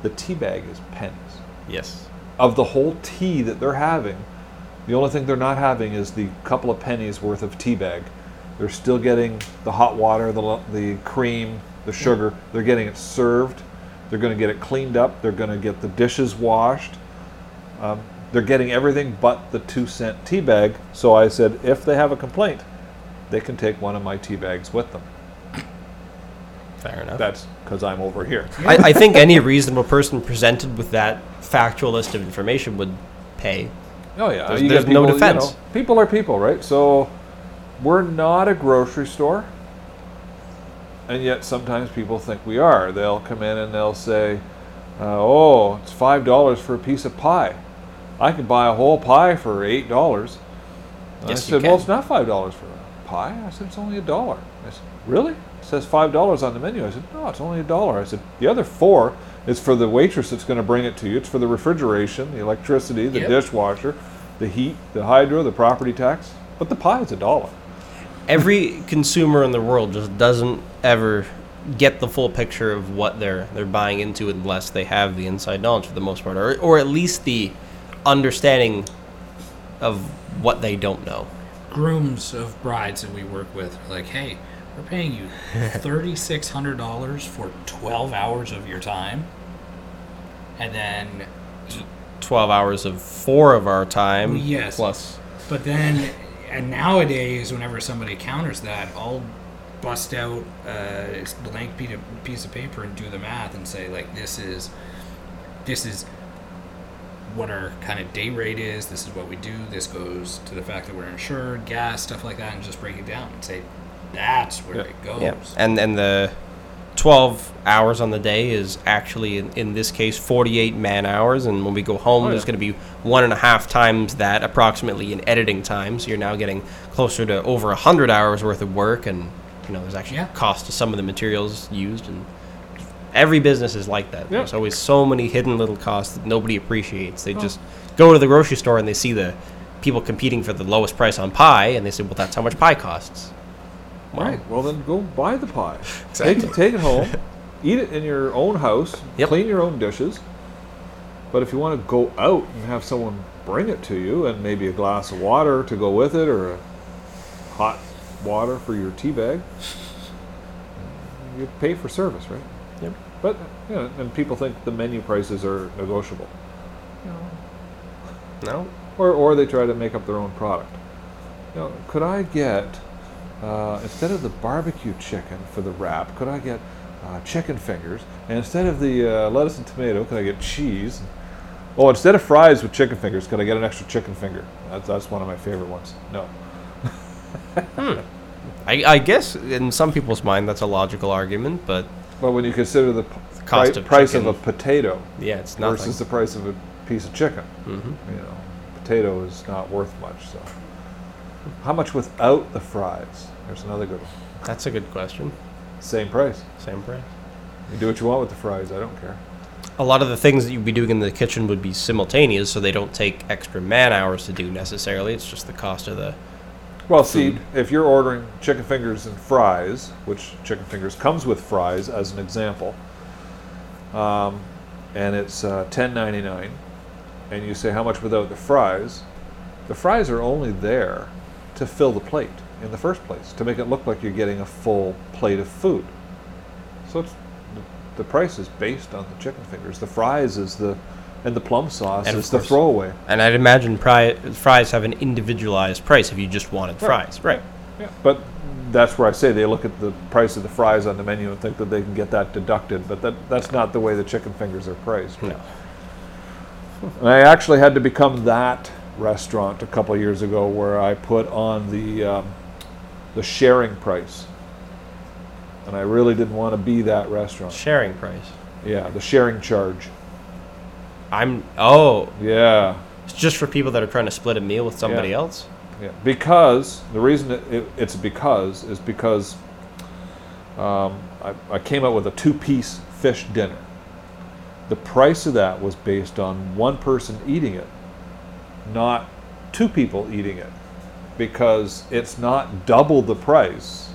the tea bag is pennies. yes. Of the whole tea that they're having, the only thing they're not having is the couple of pennies worth of tea bag. They're still getting the hot water, the the cream, the sugar. They're getting it served. They're going to get it cleaned up. They're going to get the dishes washed. Um, they're getting everything but the two cent tea bag. So I said, if they have a complaint, they can take one of my tea bags with them. Fair enough. That's because I'm over here. I, I think any reasonable person presented with that factual list of information would pay. Oh yeah, There's- you there's get no people, you defense. know, people are people, right? So we're not a grocery store, and yet sometimes people think we are. They'll come in and they'll say, uh, "Oh, it's five dollars for a piece of pie. I could buy a whole pie for eight dollars." I Yes, you said, "Well, it's not five dollars for a pie." I said, "It's only a dollar." I said, "Really?" It says five dollars on the menu. I said, "No, it's only a dollar." I said, "The other four is for the waitress that's going to bring it to you. It's for the refrigeration, the electricity, the Yep. dishwasher, the heat, the hydro, the property tax. But the pie is a dollar." Every consumer in the world just doesn't ever get the full picture of what they're they're buying into unless they have the inside knowledge for the most part, or or at least the understanding of what they don't know. grooms of brides that we work with are like, hey, we're paying you thirty six hundred dollars for twelve hours of your time, and then, Twelve hours of four of our time. Yes. Plus, but then, and nowadays, whenever somebody counters that, I'll bust out a blank piece of, piece of paper and do the math and say like, this is, this is what our kind of day rate is. This is what we do. This goes to the fact that we're insured, gas, stuff like that, and just break it down and say, that's where Yeah. it goes. yeah, and and the twelve hours on the day is actually in, in this case forty eight man hours, and when we go home, Oh, there's going to be one and a half times that approximately in editing time. So you're now getting closer to over a hundred hours worth of work, and you know there's actually Yeah. cost to some of the materials used, and every business is like that. Yeah. There's always so many hidden little costs that nobody appreciates. They oh. just go to the grocery store and they see the people competing for the lowest price on pie, and they say, "Well, that's how much pie costs." Well, Right. Well, then go buy the pie. Exactly. Take, it, take it home. eat it in your own house. Yep. Clean your own dishes. But if you want to go out and have someone bring it to you, and maybe a glass of water to go with it, or a hot water for your tea bag, you pay for service, right? Yep. But you know, and people think the menu prices are negotiable. You know, No. or, or they try to make up their own product. You know, could I get uh, instead of the barbecue chicken for the wrap, could I get uh, chicken fingers? And instead of the uh, lettuce and tomato, could I get cheese? Oh, instead of fries with chicken fingers, could I get an extra chicken finger? That's, that's one of my favorite ones. No. hmm. I, I guess in some people's mind that's a logical argument, but But when you consider the, p- cost pri- of price of a potato yeah, it's nothing. versus the price of a piece of chicken, hmm you know, potato is not worth much. So, how much without the fries? There's another good one. That's a good question. Same price. Same price. You do what you want with the fries. I don't care. A lot of the things that you'd be doing in the kitchen would be simultaneous, so they don't take extra man hours to do necessarily. It's just the cost of the. Well, see, if you're ordering chicken fingers and fries, which chicken fingers comes with fries as an example, um, and it's uh, ten ninety nine, and you say how much without the fries, the fries are only there to fill the plate in the first place, to make it look like you're getting a full plate of food. So it's the price is based on the chicken fingers. The fries is the and the plum sauce And is the throwaway. And I'd imagine pri- fries have an individualized price if you just wanted fries. Right. Yeah, but that's where I say they look at the price of the fries on the menu and think that they can get that deducted, but that, that's not the way the chicken fingers are priced. No. And I actually had to become that restaurant a couple years ago where I put on the, um, the sharing price. And I really didn't want to be that restaurant. Sharing price. Yeah, the sharing charge. I'm. Oh, Yeah. it's just for people that are trying to split a meal with somebody Yeah. else. Yeah, because the reason it, it, it's because is because um, I, I came up with a two-piece fish dinner. The price of that was based on one person eating it, not two people eating it, because it's not double the price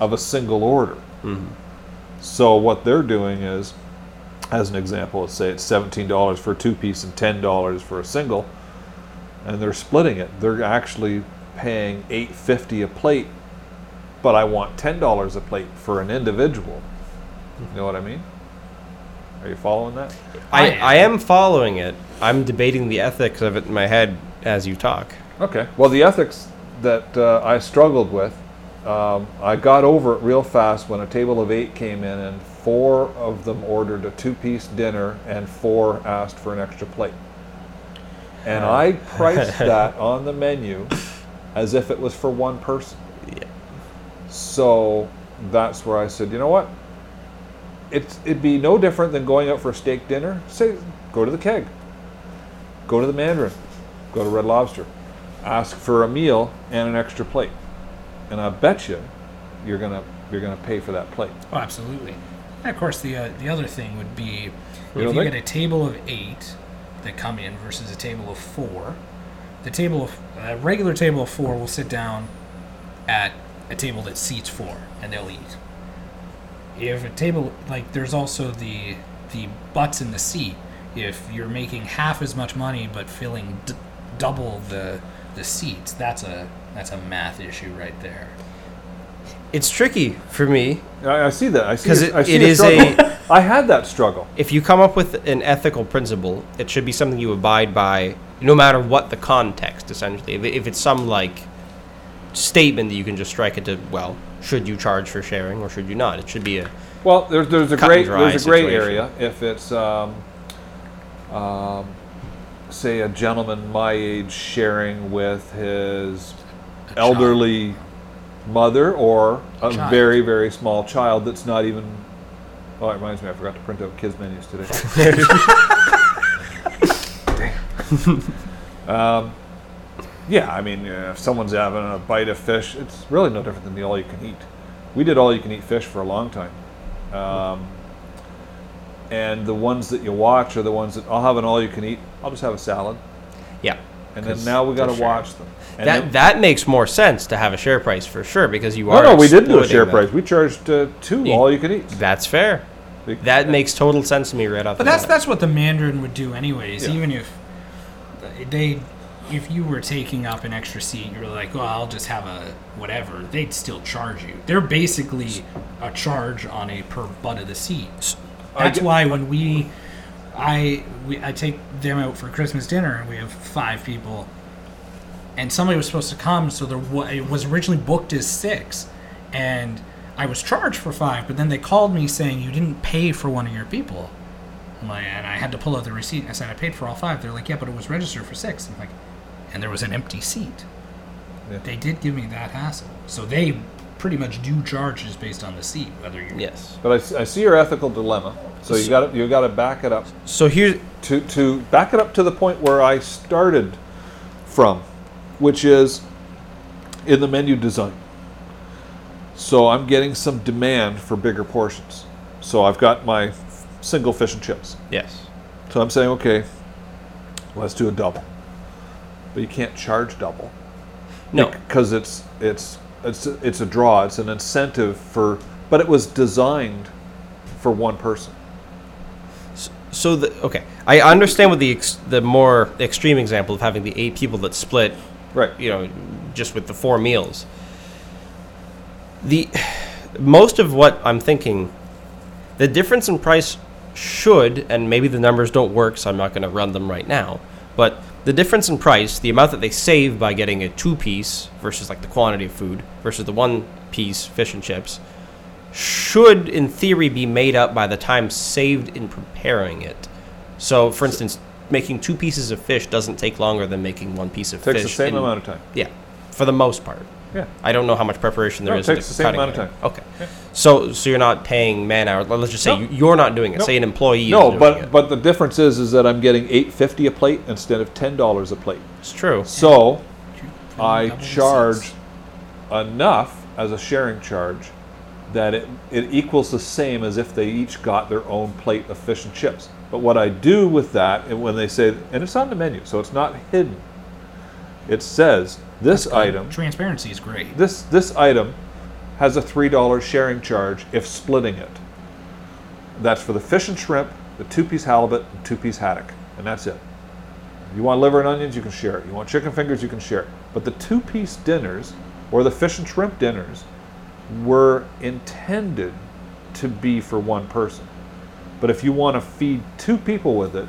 of a single order. So what they're doing is, as an example, let's say it's seventeen dollars for a two-piece and ten dollars for a single and they're splitting it. They're actually paying $8.50 a plate, but I want ten dollars a plate for an individual. You know what I mean? Are you following that? I, I- I am following it. I'm debating the ethics of it in my head as you talk. Okay. Well, the ethics that uh, I struggled with, um, I got over it real fast when a table of eight came in, and four of them ordered a two-piece dinner, and four asked for an extra plate. And uh. I priced that on the menu as if it was for one person. Yeah. So that's where I said, you know what? It's, it'd be no different than going out for a steak dinner. Say, go to the keg, go to the Mandarin, go to Red Lobster, ask for a meal and an extra plate, and I bet you, you're gonna you're gonna pay for that plate. Oh, absolutely. And of course, the uh, the other thing would be You if you think? get a table of eight that come in versus a table of four. The table of a regular table of four will sit down at a table that seats four, and they'll eat. If a table like there's also the the butts in the seat. If you're making half as much money but filling d- double the the seats, that's a that's a math issue right there. It's tricky for me I, I see that. I see. 'Cause your- it- I see it is. I had that struggle. if you come up with an ethical principle, it should be something you abide by, no matter what the context. Essentially, if, if it's some like statement that you can just strike it to, well, should you charge for sharing or should you not? It should be a Well, there's there's a great there's a gray area if it's um, um, say a gentleman my age sharing with his elderly mother or a Child. very very small child that's not even. Oh, it reminds me, I forgot to print out kids menus today. um, yeah, I mean, uh, if someone's having a bite of fish, it's really no different than the all you can eat. We did all you can eat fish for a long time. Um, and the ones that you watch are the ones that I'll have an all you can eat. I'll just have a salad, yeah. and then now we got to watch them. And That then- that makes more sense to have a share price for sure because you no, are. no, no, we did do a share them. price. We charged uh, two You- all you could eat. That's fair. Be- That makes total sense to me right off But the that's bat. that's what the Mandarin would do anyways. Yeah. Even if they, if you were taking up an extra seat, you were like, "Well, I'll just have a whatever." They'd still charge you. They're basically a charge on a per butt of the seat. That's get- why when we, I we, I take them out for Christmas dinner, and we have five people, and somebody was supposed to come, so there wa- it was originally booked as six, and I was charged for five, but then they called me saying you didn't pay for one of your people. I'm like, and I had to pull out the receipt. I said I paid for all five. They're like, yeah, but it was registered for six. I'm like, and there was an empty seat. Yeah. They did give me that hassle, so they pretty much do charges based on the seat, whether you yes. But I see your ethical dilemma. So you got to you got to back it up So here's to to back it up to the point where I started from, which is in the menu design. So I'm getting some demand for bigger portions. So I've got my single fish and chips. Yes. So I'm saying, okay, let's do a double. But you can't charge double No. because it's it's it's it's a draw. It's an incentive for, but it was designed for one person. So the okay, I understand with the ex, the more extreme example of having the eight people that split, Right. you know, just with the four meals. The most of what I'm thinking, the difference in price should, and maybe the numbers don't work, so I'm not going to run them right now. But the difference in price, the amount that they save by getting a two piece versus like the quantity of food versus the one piece fish and chips, should in theory be made up by the time saved in preparing it. So, for instance, making two pieces of fish doesn't take longer than making one piece of Takes fish. Takes the same in- amount of time. Yeah, for the most part. Yeah. I don't know how much preparation there No, is. it takes the same amount of time. Okay, so so you're not paying man hours. Let's just say No. you you're not doing it. No. Say an employee. No, doing but it. but the difference is is that I'm getting eight fifty a plate instead of ten dollars a plate. it's true. So I charge enough as a sharing charge that it, it equals the same as if they each got their own plate of fish and chips. But what I do with that, and when they say, and it's on the menu, so it's not hidden. It says this item, Transparency is great. this this item, has a three dollar sharing charge if splitting it. That's for the fish and shrimp, the two-piece halibut, and two-piece haddock, and that's it. You want liver and onions, you can share it. You want chicken fingers, you can share it. But the two-piece dinners or the fish and shrimp dinners were intended to be for one person. But if you want to feed two people with it,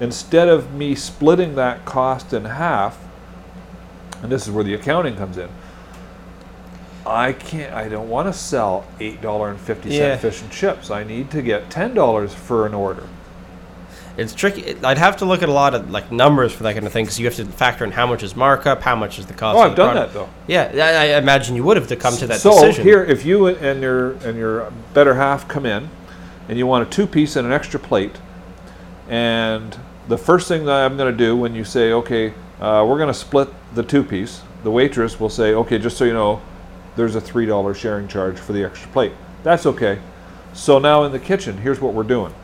instead of me splitting that cost in half, and this is where the accounting comes in, I can't. I don't want to sell eight dollar and fifty cent Yeah. fish and chips. I need to get ten dollars for an order. It's tricky. I'd have to look at a lot of like numbers for that kind of thing because you have to factor in how much is markup, how much is the cost. Oh, I've done product. that though. Yeah, I, I imagine you would have to come to that so decision. here, if you and your and your better half come in, and you want a two piece and an extra plate, and the first thing that I'm going to do when you say, okay, uh, we're going to split the two piece, the waitress will say, okay, just so you know, there's a three dollar sharing charge for the extra plate. That's okay. So now in the kitchen, here's what we're doing.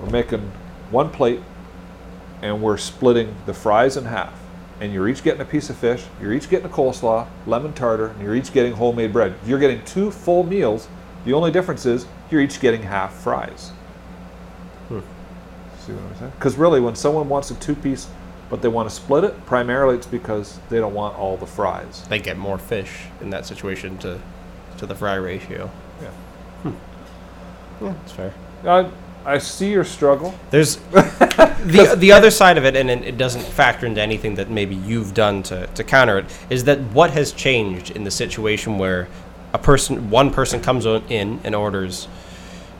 We're making one plate, and we're splitting the fries in half. And you're each getting a piece of fish, you're each getting a coleslaw, lemon tartar, and you're each getting homemade bread. You're getting two full meals. The only difference is you're each getting half fries. Hmm. See what I'm saying? Because really, when someone wants a two piece but they want to split it, primarily it's because they don't want all the fries. they get more fish in that situation to to the fry ratio. Yeah. Hmm. Yeah, that's fair. I, I see your struggle. There's the the other side of it, and it it doesn't factor into anything that maybe you've done to, to counter it. Is that what has changed in the situation where a person, one person comes in and orders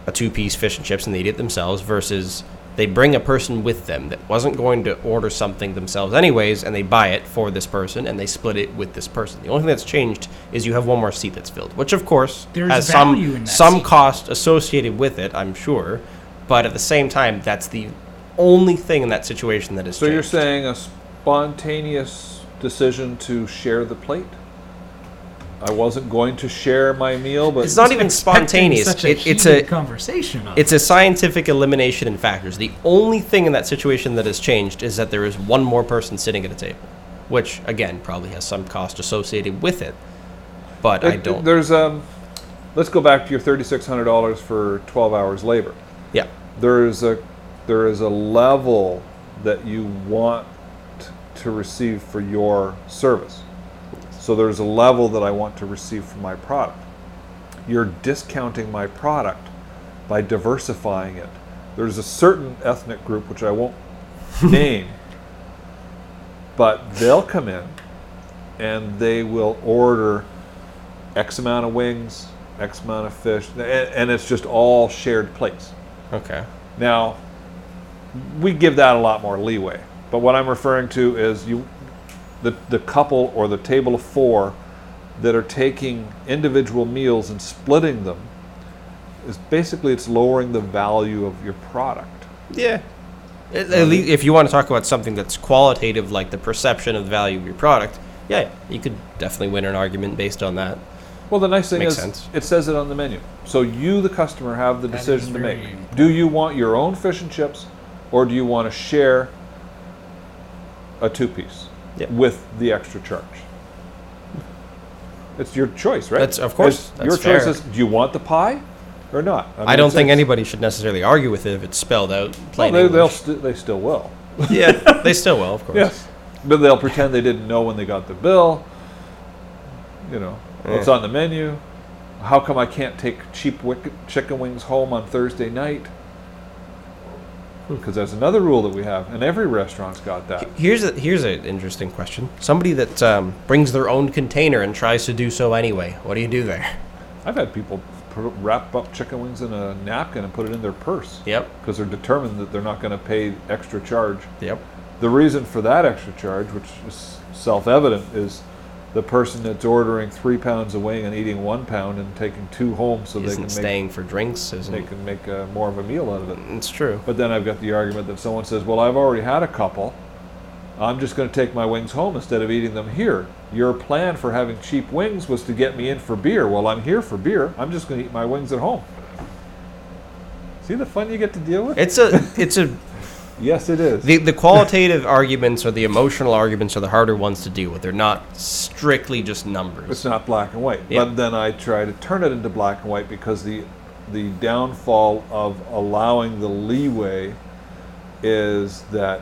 a two piece fish and chips and they eat it themselves, versus they bring a person with them that wasn't going to order something themselves anyways, and they buy it for this person and they split it with this person. The only thing that's changed is you have one more seat that's filled, which of course There's has some some seat. cost associated with it, I'm sure. But at the same time, that's the only thing in that situation that is. So you're saying a spontaneous decision to share the plate? I wasn't going to share my meal, but It's not even spontaneous. Such a It, it's a conversation. Of it's a scientific elimination in factors. The only thing in that situation that has changed is that there is one more person sitting at a table, which again probably has some cost associated with it. But I don't. There's um. Let's go back to your thirty-six hundred dollars for twelve hours labor. Yeah, There is a there is a level that you want to receive for your service. So there's a level that I want to receive from my product. You're discounting my product by diversifying it. There's a certain ethnic group which I won't name, but they'll come in and they will order X amount of wings, X amount of fish, and, and it's just all shared plates. okay. Now, we give that a lot more leeway. But what I'm referring to is you, the, the couple or the table of four that are taking individual meals and splitting them is basically it's lowering the value of your product. Yeah. At, at least if you want to talk about something that's qualitative, like the perception of the value of your product, yeah, you could definitely win an argument based on that. Well, the nice thing Makes is sense. it says it on the menu, so you, the customer, have the That is decision to make. important. Do you want your own fish and chips, or do you want to share a two-piece Yep. with the extra charge? It's your choice, right? That's- of course, It's- your that's choice is: do you want the pie or not? I, mean, don't think anybody should necessarily argue with it if it's spelled out Well, plain they, they'll English. st- they still will. yeah, they still will, of course. Yes, but they'll pretend they didn't know when they got the bill. You know, what's Yeah. on the menu? How come I can't take cheap wick- chicken wings home on Thursday night? Because that's another rule that we have, and every restaurant's got that. Here's a here's an interesting question. Somebody that um, brings their own container and tries to do so anyway. What do you do there? I've had people put, wrap up chicken wings in a napkin and put it in their purse Yep. because they're determined that they're not going to pay extra charge. Yep. The reason for that extra charge, which is self-evident, is the person that's ordering three pounds of wing and eating one pound and taking two home so they Isn't can make staying for drinks. Isn't. they can make uh, more of a meal out of it. It's true. But then I've got the argument that someone says, "Well, I've already had a couple. I'm just going to take my wings home instead of eating them here. Your plan for having cheap wings was to get me in for beer. Well, I'm here for beer. I'm just going to eat my wings at home." See the fun you get to deal with? It's a it's a yes, it is. the the qualitative arguments or the emotional arguments are the harder ones to deal with. They're not strictly just numbers. It's not black and white. Yeah. But then I try to turn it into black and white because the the downfall of allowing the leeway is that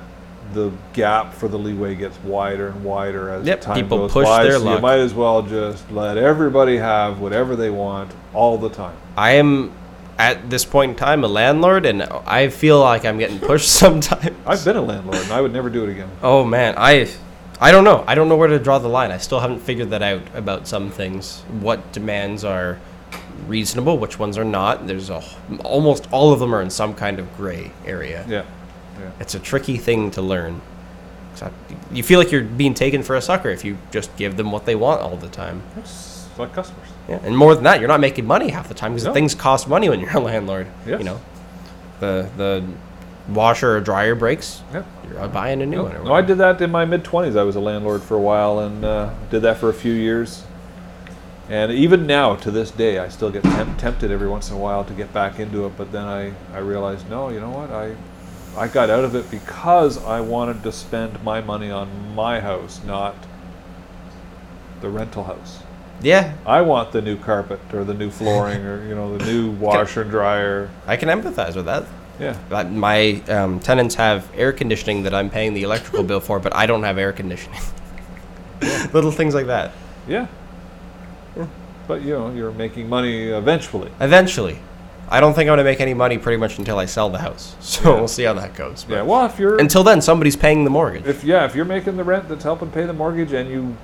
the gap for the leeway gets wider and wider as Yep, time people goes push by. their so luck. you might as well just let everybody have whatever they want all the time. I am at this point in time a landlord, and I feel like I'm getting pushed sometimes. I've been a landlord and I would never do it again. Oh man, I I don't know. I don't know where to draw the line. I still haven't figured that out about some things. What demands are reasonable, which ones are not. There's a almost all of them are in some kind of gray area. Yeah. Yeah. It's a tricky thing to learn. I- You feel like you're being taken for a sucker if you just give them what they want all the time. It's like customers. Yeah, and more than that, you're not making money half the time because No. things cost money when you're a landlord. Yes. You know, the the washer or dryer breaks, Yeah. you're buying a new No, one. or no, I did that in my mid 20s. I was a landlord for a while and uh, did that for a few years. And even now, to this day, I still get temp- tempted every once in a while to get back into it. But then I, I realized, no, you know what? I, I got out of it because I wanted to spend my money on my house, not the rental house. Yeah, I want the new carpet or the new flooring or you know the new washer and dryer. I can empathize with that. Yeah, But my um, tenants have air conditioning that I'm paying the electrical bill for, but I don't have air conditioning. Little things like that. yeah. But you know, you're making money eventually. Eventually, I don't think I'm gonna make any money pretty much until I sell the house. So Yeah. we'll see how that goes. But Yeah. Well, if you're until then, somebody's paying the mortgage. if yeah, if you're making the rent that's helping pay the mortgage, and you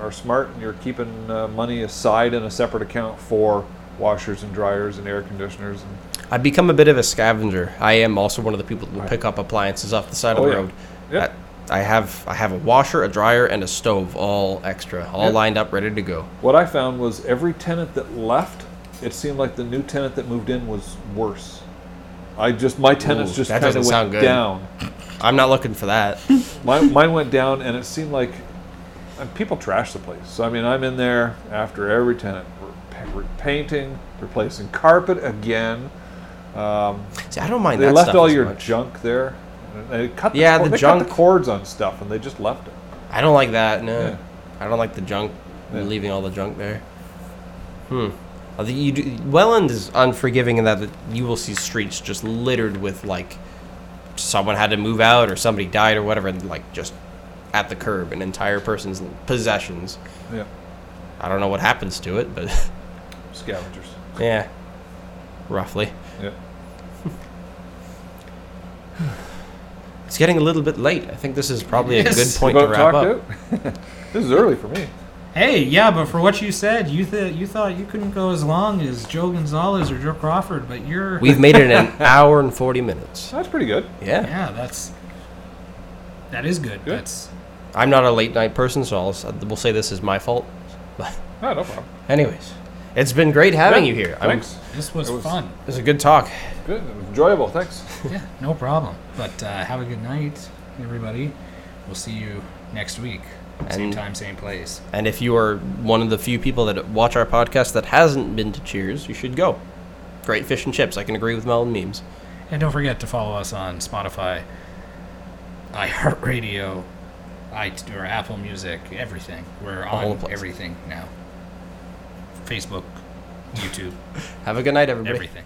are smart and you're keeping uh, money aside in a separate account for washers and dryers and air conditioners, and I've become a bit of a scavenger. I am also one of the people that will pick up appliances off the side Oh, of the yeah. road. Yep. I I have I have a washer, a dryer, and a stove all extra, all Yep. lined up, ready to go. what I found was every tenant that left, it seemed like the new tenant that moved in was worse. I just my tenants Ooh, just that kind of doesn't went sound good. down. I'm not looking for that. mine, mine went down, and it seemed like and people trash the place. So I mean, I'm in there after every tenant, re- re- painting, replacing carpet again. Um, See, I don't mind they left all your much. junk there. They cut the Yeah, cord- the junk- the cords on stuff, and they just left it. I don't like that. No, Yeah. I don't like the junk. Yeah. Leaving all the junk there. Hmm. Uh, the- You do, Welland is unforgiving in that that you will see streets just littered with like someone had to move out or somebody died or whatever, and like just at the curb, an entire person's possessions. Yeah, I don't know what happens to it, but scavengers. yeah, roughly. Yeah. It's getting a little bit late. I think this is probably a good point to About wrap up. this is early for me. Hey, yeah, but for what you said, you th- you thought you couldn't go as long as Joe Gonzalez or Joe Crawford, but you're We've made it an hour and 40 minutes. That's pretty good. Yeah. yeah, that's that is good. Good. That's I'm not a late night person, so I'll, we'll say this is my fault. But, Oh, no problem. anyways, it's been great having Yeah, you here. I'm- Thanks. this was, It was- fun. It was a good talk. Good. Enjoyable. Thanks. Yeah, no problem. But uh, have a good night, everybody. We'll see you next week. Same And- time, same place. And if you are one of the few people that watch our podcast that hasn't been to Cheers, you should go. Great fish and chips. I can agree with Welland memes. And don't forget to follow us on Spotify, iHeartRadio, or Apple Music, everything. We're All on everything now. Facebook, YouTube, Have a good night, everybody. everything.